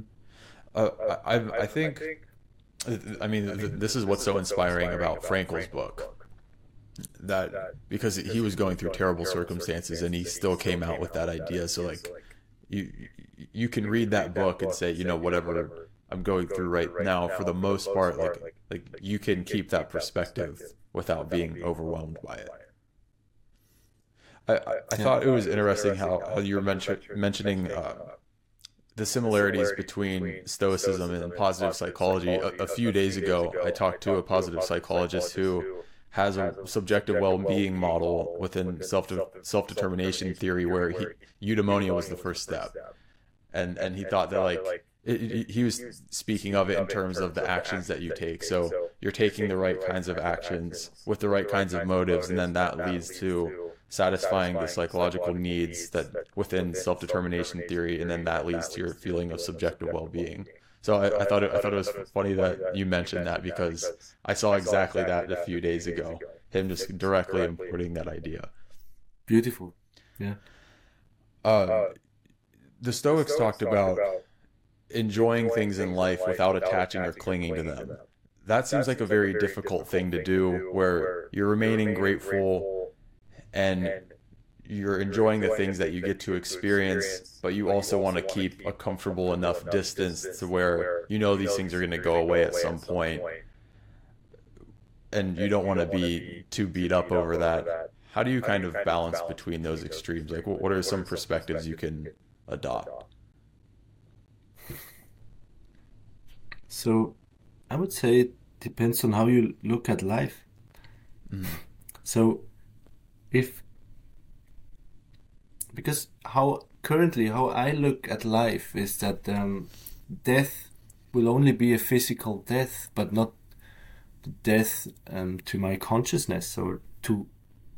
Uh, I, I think, I mean, this is what's so inspiring about Frankl's book. That because he was going through terrible circumstances and he still came out with that idea. So like, you you can read that book and say, you know, whatever I'm going through right now, for the most part, like like you can keep that perspective without being overwhelmed by it. I, I, I thought it was interesting how, how you were mention, mentioning uh, the similarities between Stoicism and positive psychology. A, a few days ago, I talked to a positive psychologist who has a subjective well-being model within self self-determination theory where he, eudaimonia was the first step and and he thought that like it, he was speaking of it in terms of the actions that you take. So you're taking the right kinds of actions with the right kinds of motives, and then that leads to satisfying the psychological needs that within self-determination theory, and then that leads to your feeling of subjective well-being. So I, I thought it, I thought it was funny that you mentioned that because I saw exactly that a few days ago. Him just directly importing that idea. Beautiful. Yeah. Uh, the Stoics, talked, about, enjoying, things in life without attaching or clinging to them. That seems like a very difficult thing to do where you're remaining grateful and you're enjoying the things that you get to experience, but you also want to keep a comfortable enough distance to where you know these things are going to go away at some point and you don't want to be too beat up over that. How do you kind of balance between those extremes? Like, what are some perspectives you can adopt? So, I would say it depends on how you look at life. Mm. So, if because how currently how I look at life is that um, death will only be a physical death, but not death um, to my consciousness or to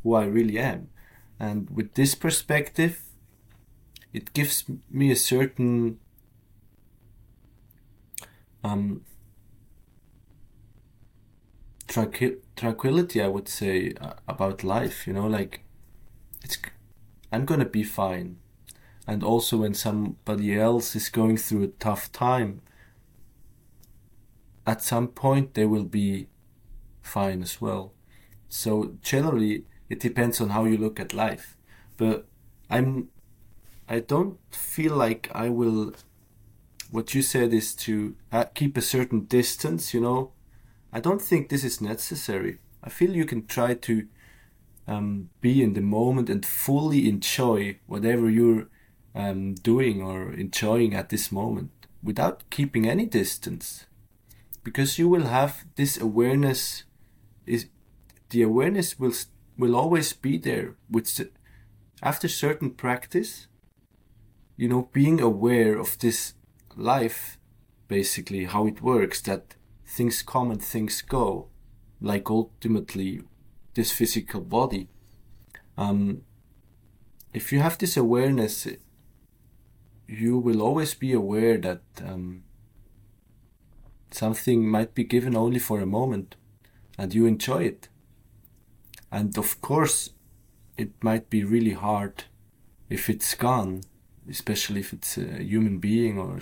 who I really am. And with this perspective, it gives me a certain um, tranqui- tranquility, I would say, uh, about life. You know, like it's I'm gonna be fine. And also, when somebody else is going through a tough time, at some point they will be fine as well. So generally, it depends on how you look at life. But I'm, I don't feel like I will. What you said is to keep a certain distance. You know, I don't think this is necessary. I feel you can try to um, be in the moment and fully enjoy whatever you're um, doing or enjoying at this moment without keeping any distance because you will have this awareness is the awareness will will always be there with after certain practice you know being aware of this life basically how it works that things come and things go like ultimately this physical body um if you have this awareness you will always be aware that um, something might be given only for a moment and you enjoy it. And of course, it might be really hard if it's gone, especially if it's a human being or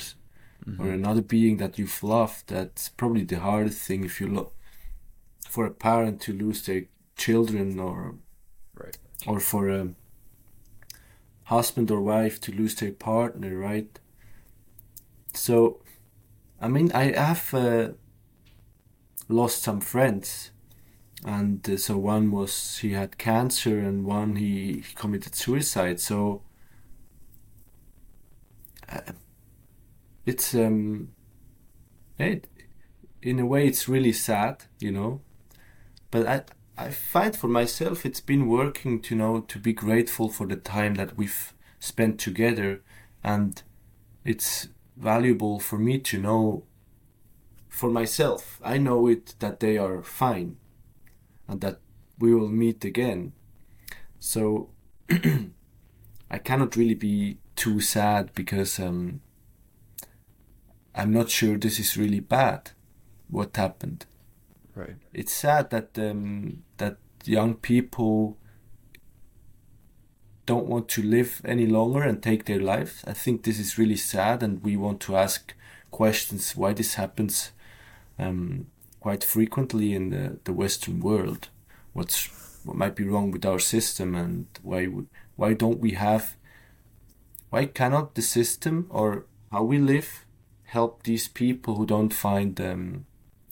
mm-hmm. or another being that you've loved. That's probably the hardest thing if you look for a parent to lose their children or right. or for a husband or wife to lose their partner, right? So, I mean, I have. Uh, lost some friends and uh, so one was he had cancer and one he, he committed suicide so uh, it's um it, in a way it's really sad you know but i i find for myself it's been working to know to be grateful for the time that we've spent together and it's valuable for me to know for myself, I know it that they are fine and that we will meet again. So I cannot really be too sad because um, I'm not sure this is really bad. What happened? Right. It's sad that um, that young people don't want to live any longer and take their lives. I think this is really sad, and we want to ask questions why this happens um, quite frequently in the, the Western world. What's what might be wrong with our system, and why why don't we have? Why cannot the system or how we live help these people who don't find um,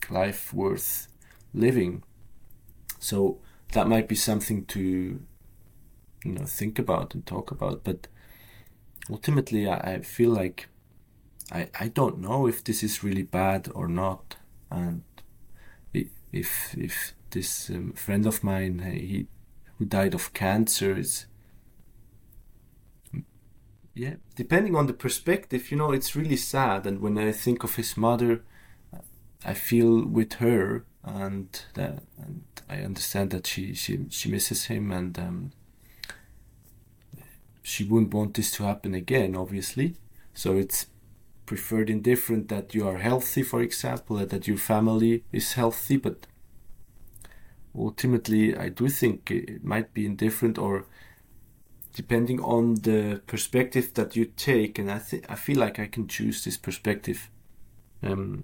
life worth living? So that might be something to you know think about and talk about. But ultimately, I, I feel like I, I don't know if this is really bad or not and if if this um, friend of mine he who died of cancer is yeah. Depending on the perspective you know it's really sad and when i think of his mother i feel with her and that and i understand that she she, she misses him and um, she wouldn't want this to happen again obviously. So it's preferred indifferent that you are healthy, for example, that your family is healthy, but ultimately, I do think it might be indifferent or depending on the perspective that you take, and I think I feel like I can choose this perspective. Um,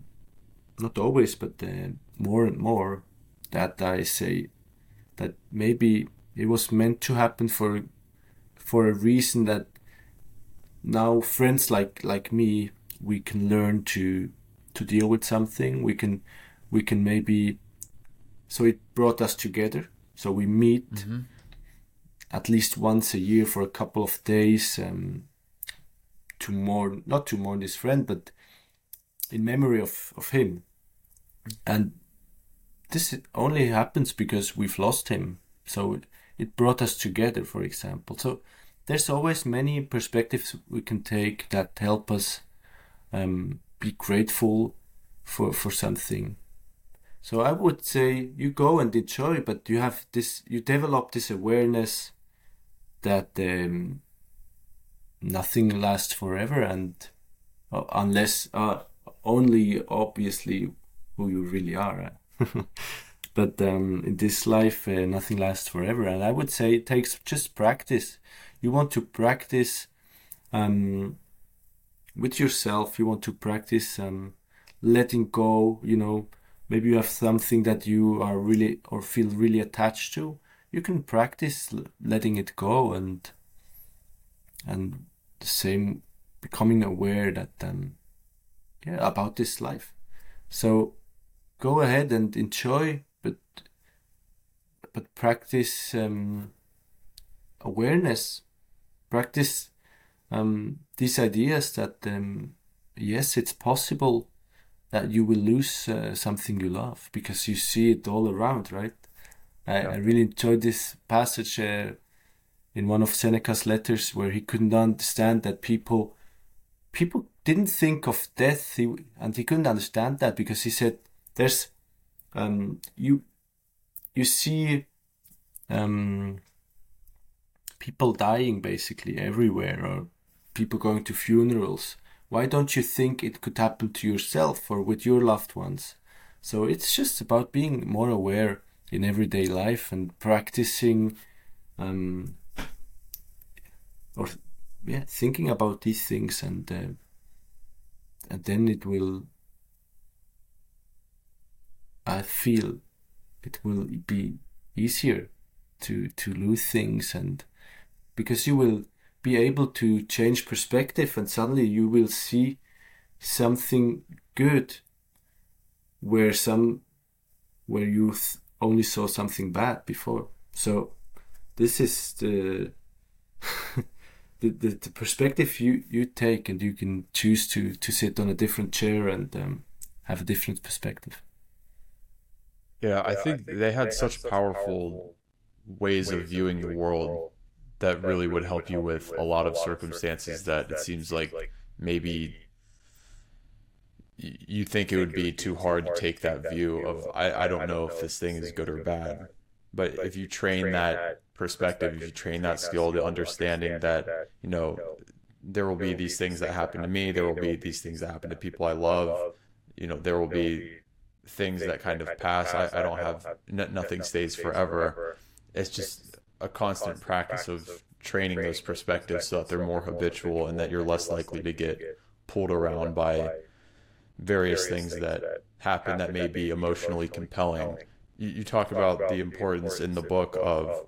not always, but uh, more and more that I say that maybe it was meant to happen for for a reason that now friends like like me we can learn to to deal with something we can we can maybe so it brought us together so we meet mm-hmm. At least once a year for a couple of days um, to mourn not to mourn this friend but in memory of of him. And this only happens because we've lost him. So it, it brought us together for example. So there's always many perspectives we can take that help us um, be grateful for for something. So I would say you go and enjoy, but you have this, you develop this awareness that um, nothing lasts forever, and uh, unless uh, only obviously who you really are. but um, in this life, uh, nothing lasts forever, and I would say it takes just practice. You want to practice um, with yourself. You want to practice um, letting go you know. Maybe you have something that you are really or feel really attached to you can practice letting it go and and the same becoming aware that um yeah about this life so go ahead and enjoy but but practice um awareness practice um, these ideas that um, yes, it's possible that you will lose uh, something you love because you see it all around, right? I, yeah. I really enjoyed this passage uh, in one of Seneca's letters where he couldn't understand that people people didn't think of death, he, and he couldn't understand that because he said, "There's um, you you see." Um, people dying basically everywhere or people going to funerals. Why don't you think it could happen to yourself or with your loved ones? So it's just about being more aware in everyday life and practicing um, or yeah, thinking about these things and uh, and then it will I feel it will be easier to to lose things and because you will be able to change perspective and suddenly you will see something good where some where you th- only saw something bad before. So this is the the, the, the, perspective you you take and you can choose to to sit on a different chair and um, have a different perspective. Yeah, I, think I think they had they such had powerful, powerful ways of viewing the world that really would help you with a lot of circumstances that it seems like maybe you think it would be too hard to take that view of I, I don't know if this thing is good or bad. but if you train that perspective if you train that skill the understanding that you know there will be these things that happen to me there will be these things that happen to people i love. you know there will be things that kind of pass. i, I don't have nothing stays forever. it's just a constant practice of training those perspectives so that they're more habitual and that you're less likely to get pulled around by various things that happen that may be emotionally compelling. You, you talk about the importance in the book of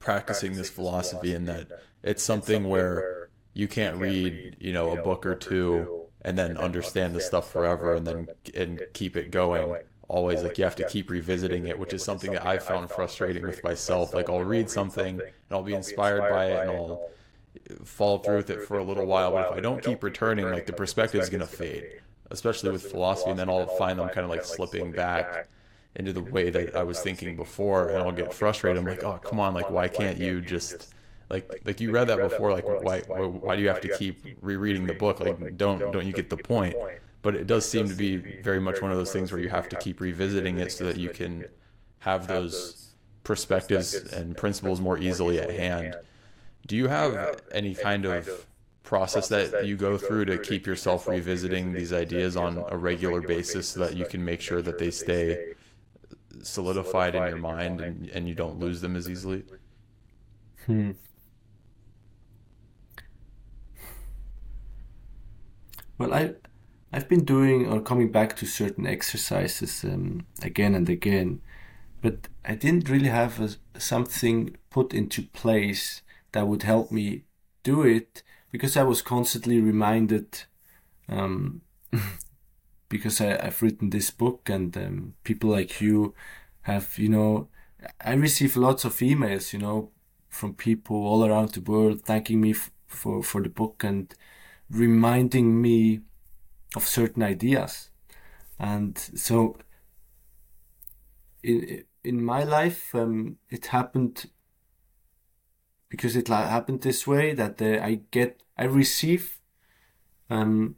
practicing this philosophy and that it's something where you can't read, you know, a book or two and then understand the stuff forever and then and keep it going. always like you have to keep revisiting it, which is something that I found frustrating with myself. Like I'll read something and I'll be inspired by it and I'll fall through with it for a little while, but if I don't keep returning, like the perspective is gonna fade, especially with philosophy, and then I'll find them kind of like slipping back into the way that I was thinking before, and I'll get frustrated. I'm like, oh come on, like why can't you just like like you read that before like why why, do you have to keep rereading the book like don't don't you get the point but it does seem to be very much one of those things where you have to keep revisiting it so that you can have those perspectives and principles more easily at hand. Do you have any kind of process that you go through to keep yourself revisiting these ideas on a regular basis so that you can make sure that they stay solidified in your mind and, and you don't lose them as easily? Hmm. Well, I I've been doing or coming back to certain exercises um, again and again, but I didn't really have a, something put into place that would help me do it because I was constantly reminded. Um, because I, have written this book and um, people like you have, you know, I receive lots of emails, you know, from people all around the world thanking me f- for, for the book and reminding me of certain ideas. And so in, in my life, um, it happened because it happened this way that uh, I get, I receive, um,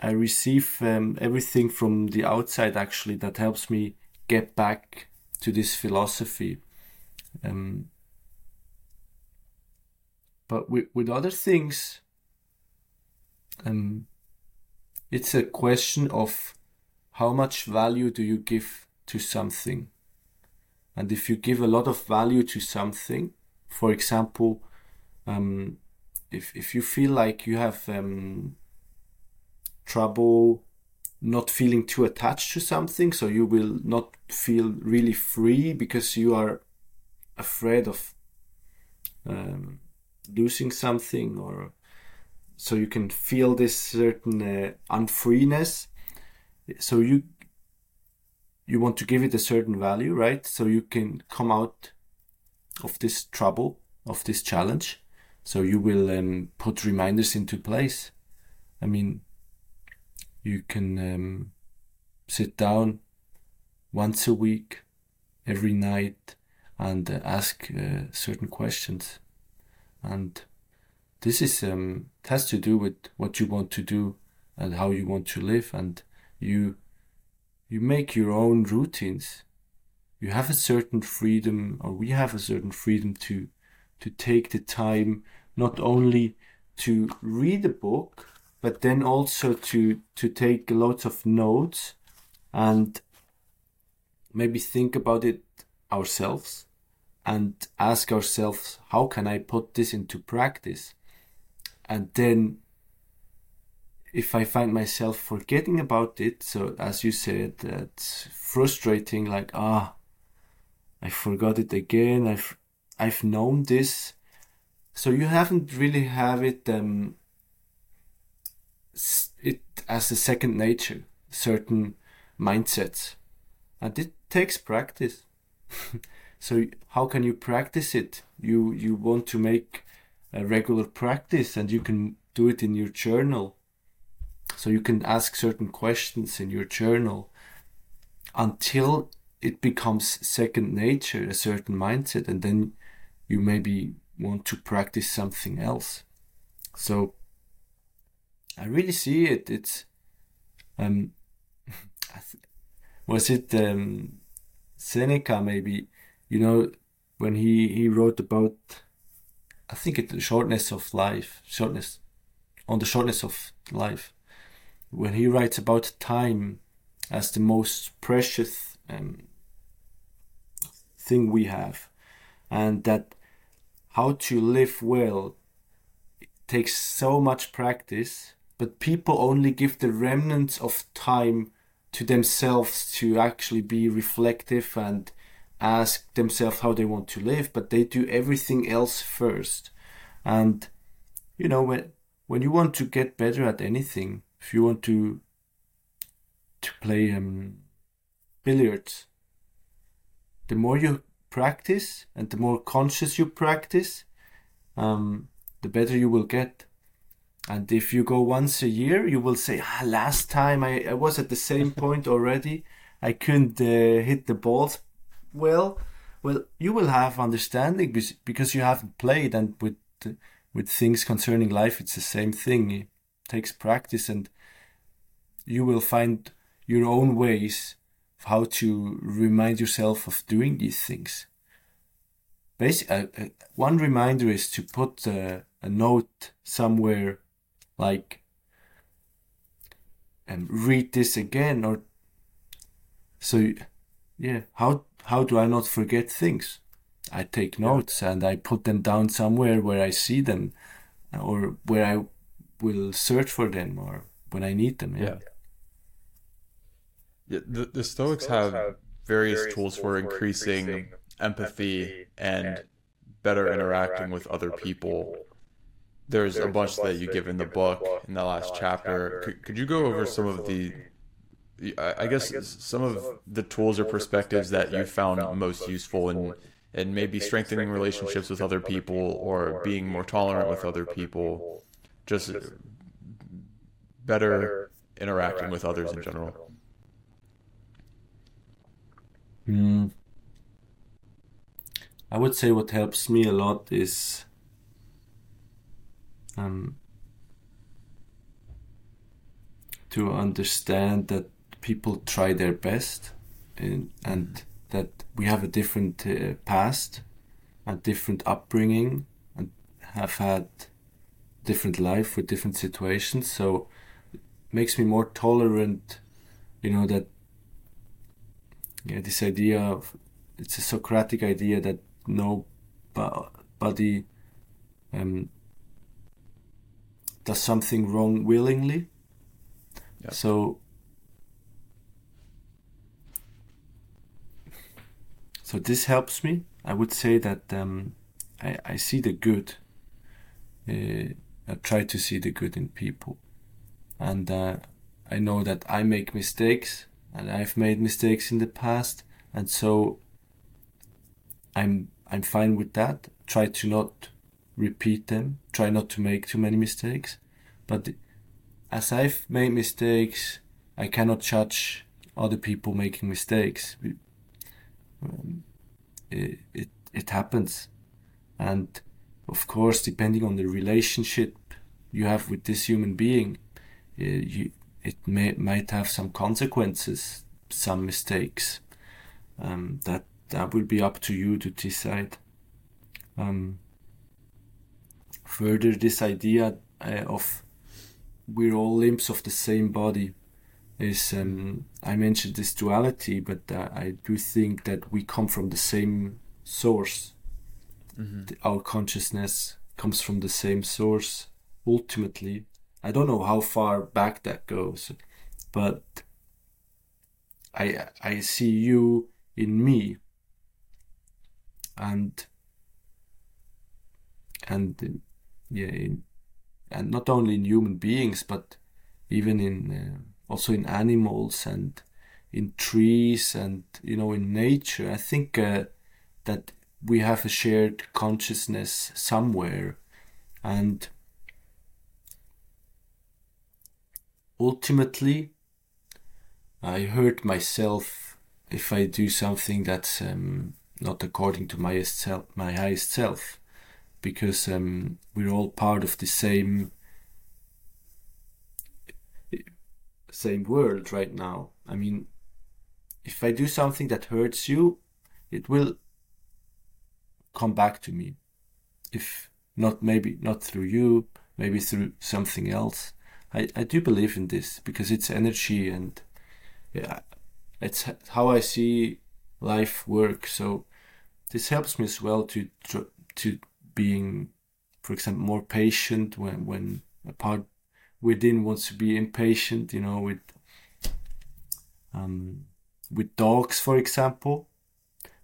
I receive um, everything from the outside actually that helps me get back to this philosophy. Um, but with, with other things, um, it's a question of how much value do you give to something. And if you give a lot of value to something, for example, um, if, if you feel like you have um, trouble not feeling too attached to something, so you will not feel really free because you are afraid of um, losing something, or so you can feel this certain uh, unfreeness. So you you want to give it a certain value, right? So you can come out of this trouble, of this challenge. So you will um, put reminders into place. I mean, you can um, sit down once a week, every night, and uh, ask uh, certain questions. And this is um, has to do with what you want to do and how you want to live, and you you make your own routines. You have a certain freedom, or we have a certain freedom to to take the time not only to read a book but then also to to take lots of notes and maybe think about it ourselves and ask ourselves how can i put this into practice? And then if i find myself forgetting about it so as you said that's frustrating like ah i forgot it again. I've i've known this so you haven't really have it um, it as a second nature, certain mindsets. And it takes practice. so how can you practice it? You you want to make a regular practice and you can do it in your journal. So you can ask certain questions in your journal until it becomes second nature, a certain mindset, and then you maybe want to practice something else. So I really see it. It's um, was it um, Seneca maybe? You know, when he he wrote about, I think it the shortness of life, shortness, on the shortness of life, when he writes about time as the most precious um, thing we have, and that how to live well. Takes so much practice but people only give the remnants of time to themselves to actually be reflective and ask themselves how they want to live but they do everything else first. And you know when when you want to get better at anything if you want to to play um, billiards the more you practice and the more conscious you practice um, the better you will get and if you go once a year, you will say, ah, last time I, I was at the same point already. I couldn't uh, hit the balls well. Well, you will have understanding because you haven't played, and with with things concerning life, it's the same thing. It takes practice, and you will find your own ways how to remind yourself of doing these things. Basically, uh, uh, one reminder is to put uh, a note somewhere like and read this again or so yeah how how do i not forget things i take notes and i put them down somewhere where i see them or where i will search for them or when I need them. Yeah. yeah. Yeah the, the Stoics, Stoics have, have various, various tools for increasing, increasing empathy and, and better, better interacting with other people. people. There's, There's, a bunch, that you give in the book, book in the last chapter. Could, could you go over some of the I guess, some of the tools or perspectives that you found most useful in and maybe strengthening relationships with other people or being more tolerant with other people, just better interacting with others in general. Mm. I would say what helps me a lot is um, to understand that people try their best and, and that we have a different uh, past a different upbringing and have had different life with different situations so it makes me more tolerant you know that yeah this idea of it's a socratic idea that nobody um, does something wrong willingly yep. so So this helps me. I would say that um, I, I see the good. Uh, I try to see the good in people, and uh, I know that I make mistakes, and I've made mistakes in the past, and so I'm I'm fine with that. Try to not repeat them. Try not to make too many mistakes, but as I've made mistakes, I cannot judge other people making mistakes it, it, it happens. And of course, depending on the relationship you have with this human being, uh, you, it may, might have some consequences, some mistakes. Um, that that will be up to you to decide. Um, further, this idea uh, of we're all limbs of the same body is um, I mentioned this duality, but uh, I do think that we come from the same source. Mm-hmm. Our consciousness comes from the same source. Ultimately, I don't know how far back that goes, but I I see you in me, and and yeah, in, and not only in human beings, but even in uh, also in animals and in trees and you know in nature. I think uh, that we have a shared consciousness somewhere and ultimately i hurt myself if i do something that's um, not according to my self my highest self because um, we're all part of the same same world right now. I mean, if I do something that hurts you, it will come back to me. If not, maybe not through you, maybe through something else. I, I do believe in this because it's energy and yeah, it's how I see life work. So this helps me as well to to being, for example, more patient when when a part within wants to be impatient, you know, with um, with dogs, for example.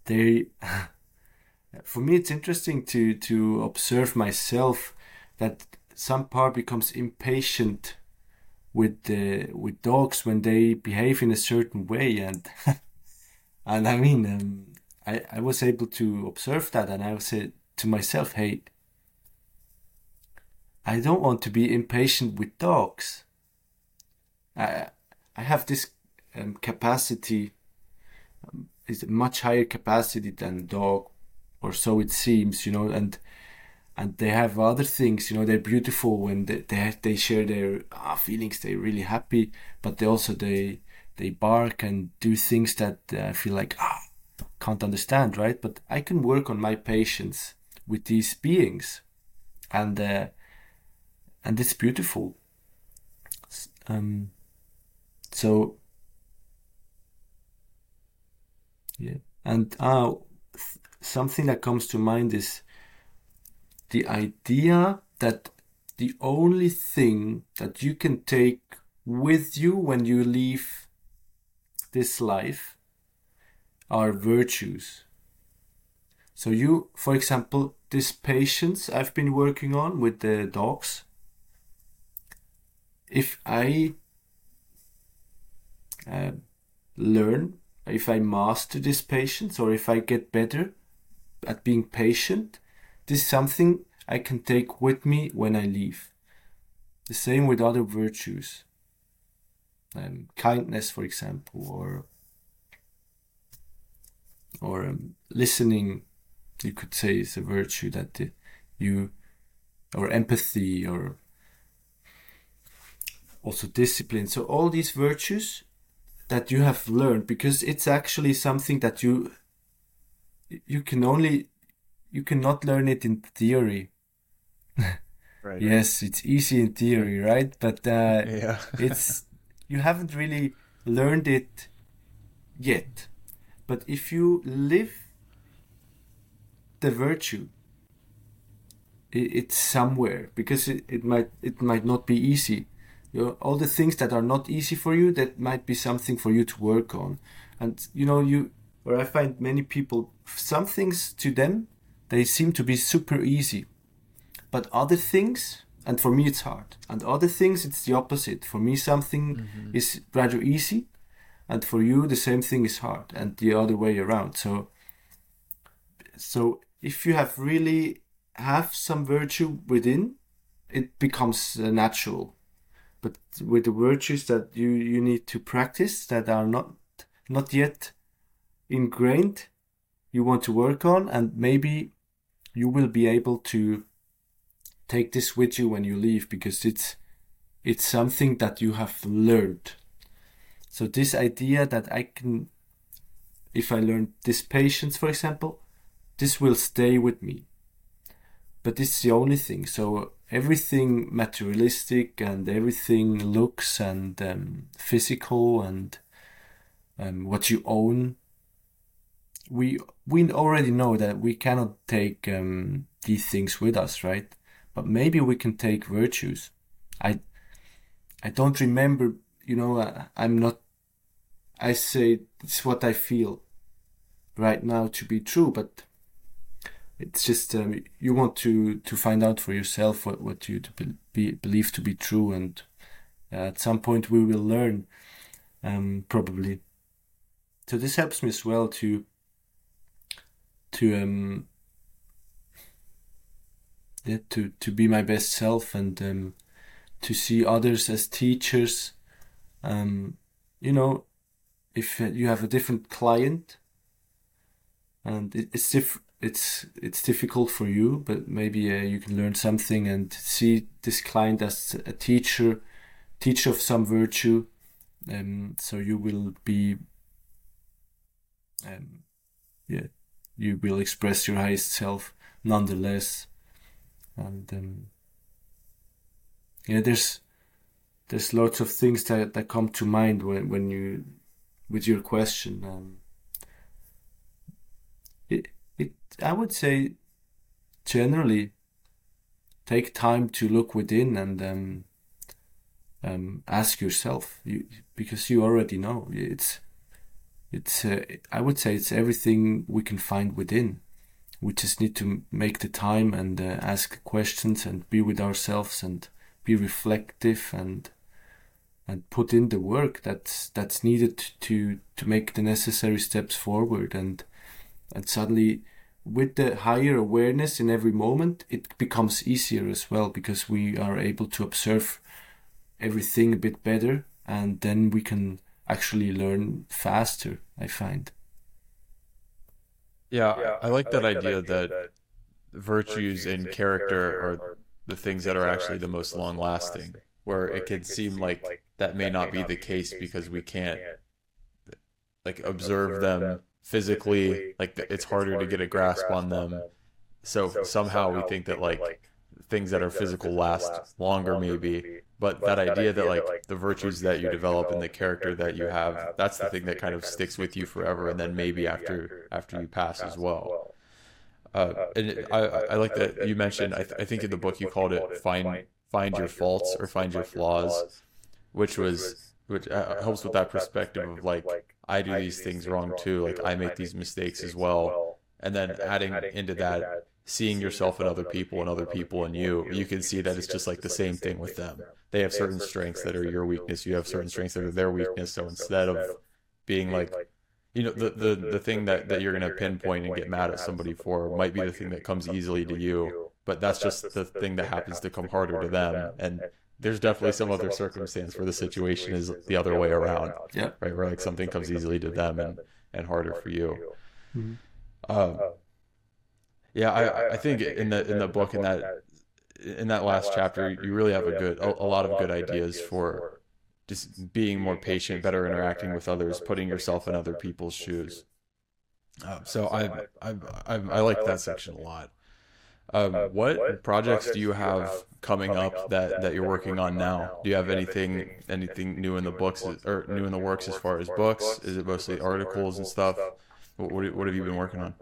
They, for me, it's interesting to to observe myself that some part becomes impatient with the with dogs when they behave in a certain way, and and I mean, um, I I was able to observe that, and I said to myself, hey I don't want to be impatient with dogs. I I have this um, capacity, um, is a much higher capacity than dog, or so it seems, you know, and and they have other things, you know, they're beautiful when they they, they share their uh, feelings. They're really happy, but they also they they bark and do things that uh, I feel like ah can't understand, right? But I can work on my patience with these beings, and. Uh, and it's beautiful. Um, so yeah, and uh, something that comes to mind is the idea that the only thing that you can take with you when you leave this life are virtues. So you, for example, this patience I've been working on with the dogs, if I uh, learn, if I master this patience, or if I get better at being patient, this is something I can take with me when I leave. The same with other virtues. Um, kindness, for example, or or um, listening you could say is a virtue that you or empathy or also discipline so all these virtues that you have learned because it's actually something that you you can only you cannot learn it in theory. Right. Yes it's easy in theory right? But uh, yeah. it's you haven't really learned it yet. But if you live the virtue it's somewhere because it, it might it might not be easy. You know, all the things that are not easy for you that might be something for you to work on. And you know you where i find many people some things to them they seem to be super easy but other things and for me it's hard and other things it's the opposite for me something mm-hmm. is rather easy and for you the same thing is hard and the other way around so so if you have really have some virtue within, it becomes uh, natural. But with the virtues that you, you need to practice that are not not yet ingrained, you want to work on, and maybe you will be able to take this with you when you leave because it's it's something that you have learned. So this idea that I can, if I learn this patience, for example, this will stay with me. But it's the only thing. So everything materialistic and everything looks and um, physical and um, what you own. We we already know that we cannot take um, these things with us, right? But maybe we can take virtues. I I don't remember. You know, I, I'm not. I say it's what I feel right now to be true, but it's just um, you want to to find out for yourself what what you be, believe to be true and uh, at some point we will learn um, probably so this helps me as well to to um yeah, to to be my best self and um, to see others as teachers um you know if you have a different client and it, it's different it's it's difficult for you, but maybe uh, you can learn something and see this client as a teacher, teacher of some virtue. Um, so you will be, um, yeah, you will express your highest self nonetheless, and um, yeah, there's there's lots of things that that come to mind when when you with your question. Um, it, it I would say generally take time to look within and um, um, ask yourself you, because you already know it's it's uh, I would say it's everything we can find within. We just need to make the time and uh, ask questions and be with ourselves and be reflective and and put in the work that's that's needed to to make the necessary steps forward and and suddenly with the higher awareness in every moment it becomes easier as well because we are able to observe everything a bit better and then we can actually learn faster i find. Yeah, yeah i like, I like idea that, idea that virtues and character are the things that are actually the most long lasting where it can seem like that may not be the case because we can't like observe them physically like it's harder to get a grasp on them. so somehow we think that like things that are physical last longer maybe but that idea that like the virtues that you develop and the character that you have that's the thing that kind of sticks with you forever and then maybe after after you pass as well. uh, and I, I like that you mentioned I, th- I think in the book you called it find find your faults or find your flaws, which was which uh, helps with that perspective of like I do these things wrong too, like I make these mistakes as well, and then adding into that seeing yourself in other people and other people in you, you can see that it's just like the same thing with them. They have certain strengths that are your weakness. You have certain strengths that are their weakness. So instead of being like, you know, the, the, the thing that, that you're going to pinpoint and get mad at somebody for might be the thing that comes easily to you, but that's just the thing that happens to come harder to them. And there's definitely some other circumstance where the situation is the other way around. Yeah. Right. Where like something comes easily to them and, and harder for you. Um, yeah, I, I think in the in the book in that in that last chapter, you really have a good a, a lot of good ideas for just being more patient, better interacting with others, putting yourself in other people's shoes. Um, so I, I I I like that section a lot. Um, what projects do you have coming up that, that you're working on now? Do you have anything anything new in the books or new in the works as far as books? Is it mostly articles and stuff? What what, what have you been working on?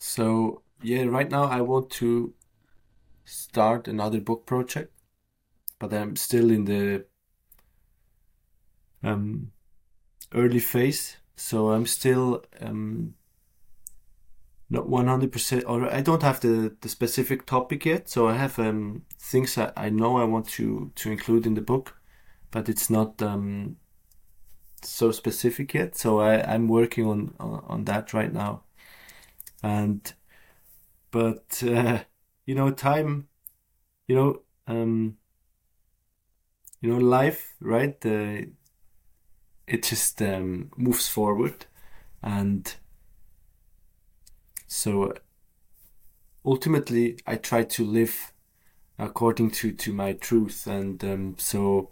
So yeah, right now I want to start another book project, but I'm still in the um, early phase. So I'm still um, not 100% or I don't have the, the specific topic yet. So I have um, things that I know I want to, to include in the book, but it's not um, so specific yet. So I, I'm working on, on, on that right now and but uh, you know time you know um you know life right? Uh, it just um, moves forward. And so ultimately i try to live according to to my truth. And um, so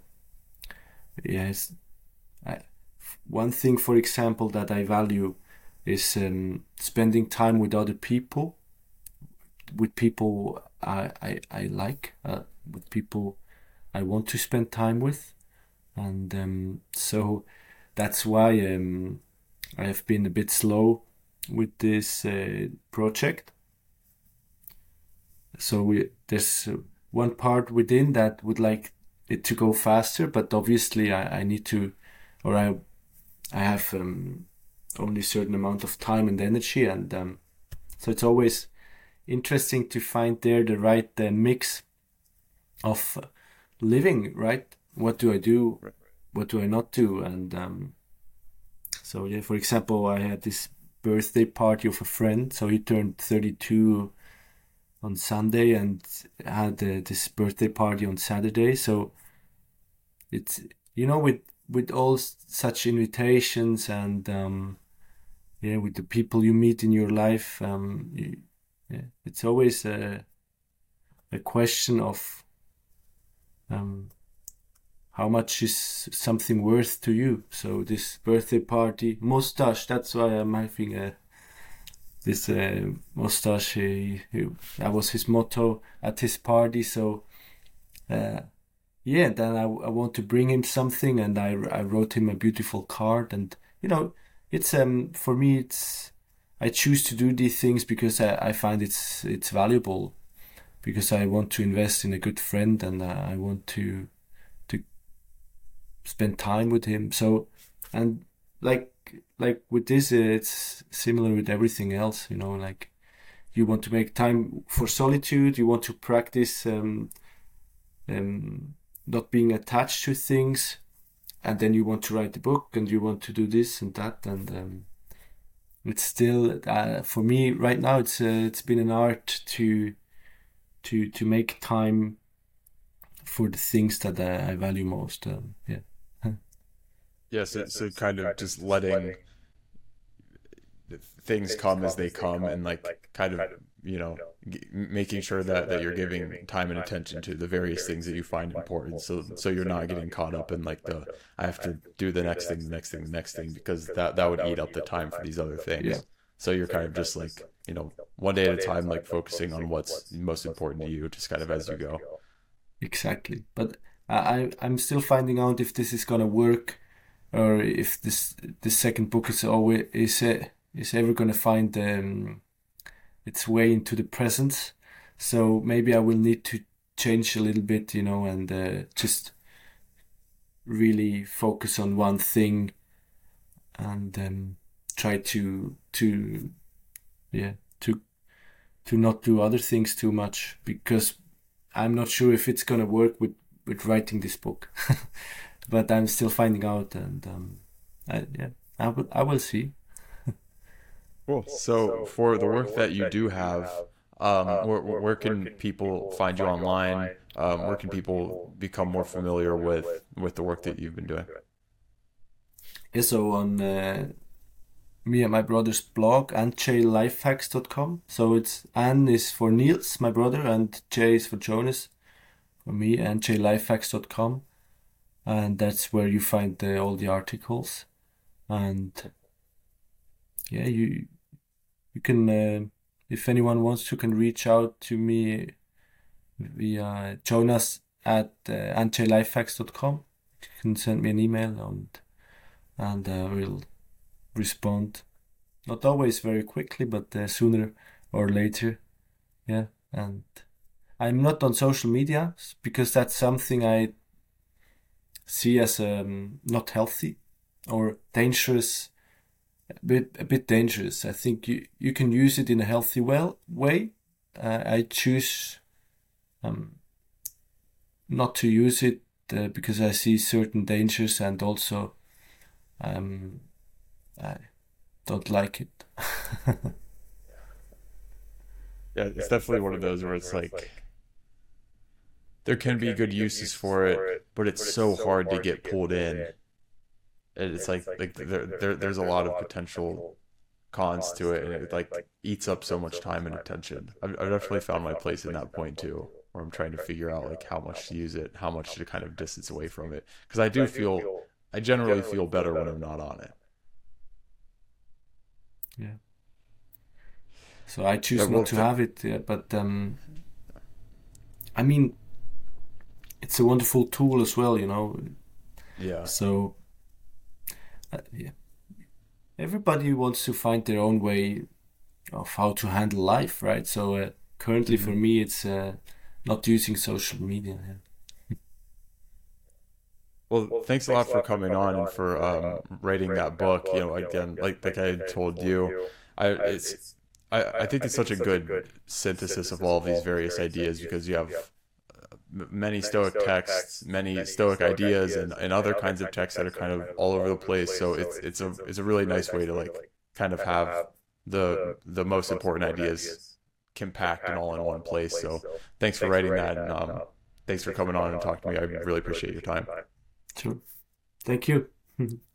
yes I, one thing for example that i value is um, spending time with other people, with people I, I, I like, uh, with people I want to spend time with. And um, so that's why um, I have been a bit slow with this uh, project. So we, there's one part within that would like it to go faster, but obviously I, I need to, or I, I have um, only a certain amount of time and energy and um, so it's always interesting to find there the right uh, mix of living right? What do i do? What do i not do? And um, so yeah for example i had this birthday party of a friend so he turned 32 on sunday and had uh, this birthday party on saturday. So it's you know with with all such invitations and um, yeah, with the people you meet in your life, um, you, yeah, it's always a a question of um, how much is something worth to you. So this birthday party, mustache. That's why I'm having a this uh, mustache. He, he, that was his motto at his party. So. Uh, yeah, then I, I want to bring him something, and I, I wrote him a beautiful card, and you know, it's um for me it's I choose to do these things because I, I find it's it's valuable, because I want to invest in a good friend, and uh, I want to to spend time with him. So, and like like with this, it's similar with everything else. You know, like you want to make time for solitude. You want to practice um, um, not being attached to things and then you want to write the book and you want to do this and that and um, it's still uh, for me right now it's uh, it's been an art to to to make time for the things that I, I value most um, yeah. Yes yeah, so, so kind of just letting things come as they come and like kind of you know making sure that that you're giving time and attention to the various things that you find important. So so you're not getting caught up in like the i have to do the next thing the next thing the next thing because that that would eat up the time for these other things. yeah. so you're kind of just like you know one day at a time like focusing on what's most important to you just kind of as you go. exactly. But i i'm still finding out if this is gonna work or if this the second book is always is it is ever gonna find um its way into the present. So maybe I will need to change a little bit, you know, and uh, just really focus on one thing and um, try to to yeah to to not do other things too much because I'm not sure if it's gonna work with with writing this book, but I'm still finding out and um, I, yeah I will I will see. Cool. So for the work that you do have um, um, where, where, can people find you online? Um, where can people become more familiar with with the work that you've been doing? Yeah, so on uh, me and my brother's blog, NJlifehacks.com. So it's N is for Niels, my brother, and J is for Jonas. For me, NJlifehacks.com. And that's where you find the, all the articles. And yeah, you you can uh, if anyone wants to, can reach out to me via jonas at uh. You can send me an email and and uh, we'll respond. Not always very quickly, but uh, sooner or later. Yeah, and I'm not on social media because that's something I see as um, not healthy or dangerous a bit a bit dangerous. I think you you can use it in a healthy well way. Uh, I choose um, not to use it uh, because I see certain dangers and also um, I don't like it. yeah, it's definitely one of those where it's like there can be good uses for it, but it's so hard to get pulled in it's, like like, there, there there's a lot of potential cons to it, and it like eats up so much time and attention. I've, I've definitely found my place in that point too, where I'm trying to figure out like how much to use it, how much to kind of distance away from it, because I do feel I generally feel better when I'm not on it. Yeah. So I choose yeah, not to have it, yeah, but um, I mean, it's a wonderful tool as well, you know. Yeah. So uh, yeah. everybody wants to find their own way of how to handle life, right? So uh, currently, mm-hmm. for me, it's uh, not using social media. Yeah. Well, well, thanks, thanks a lot for coming on and for um, um writing that book. You know, again, like like I told you, I it's I, I think it's such a good synthesis of all of these various ideas because you have many Stoic texts, many Stoic ideas, and, and other kinds of texts that are kind of all over the place. So it's it's a it's a really nice way to like kind of have the the most important ideas compact and all in one place. So thanks for writing that, and um, thanks for coming on and talking to me. I really appreciate your time. Sure. Thank you.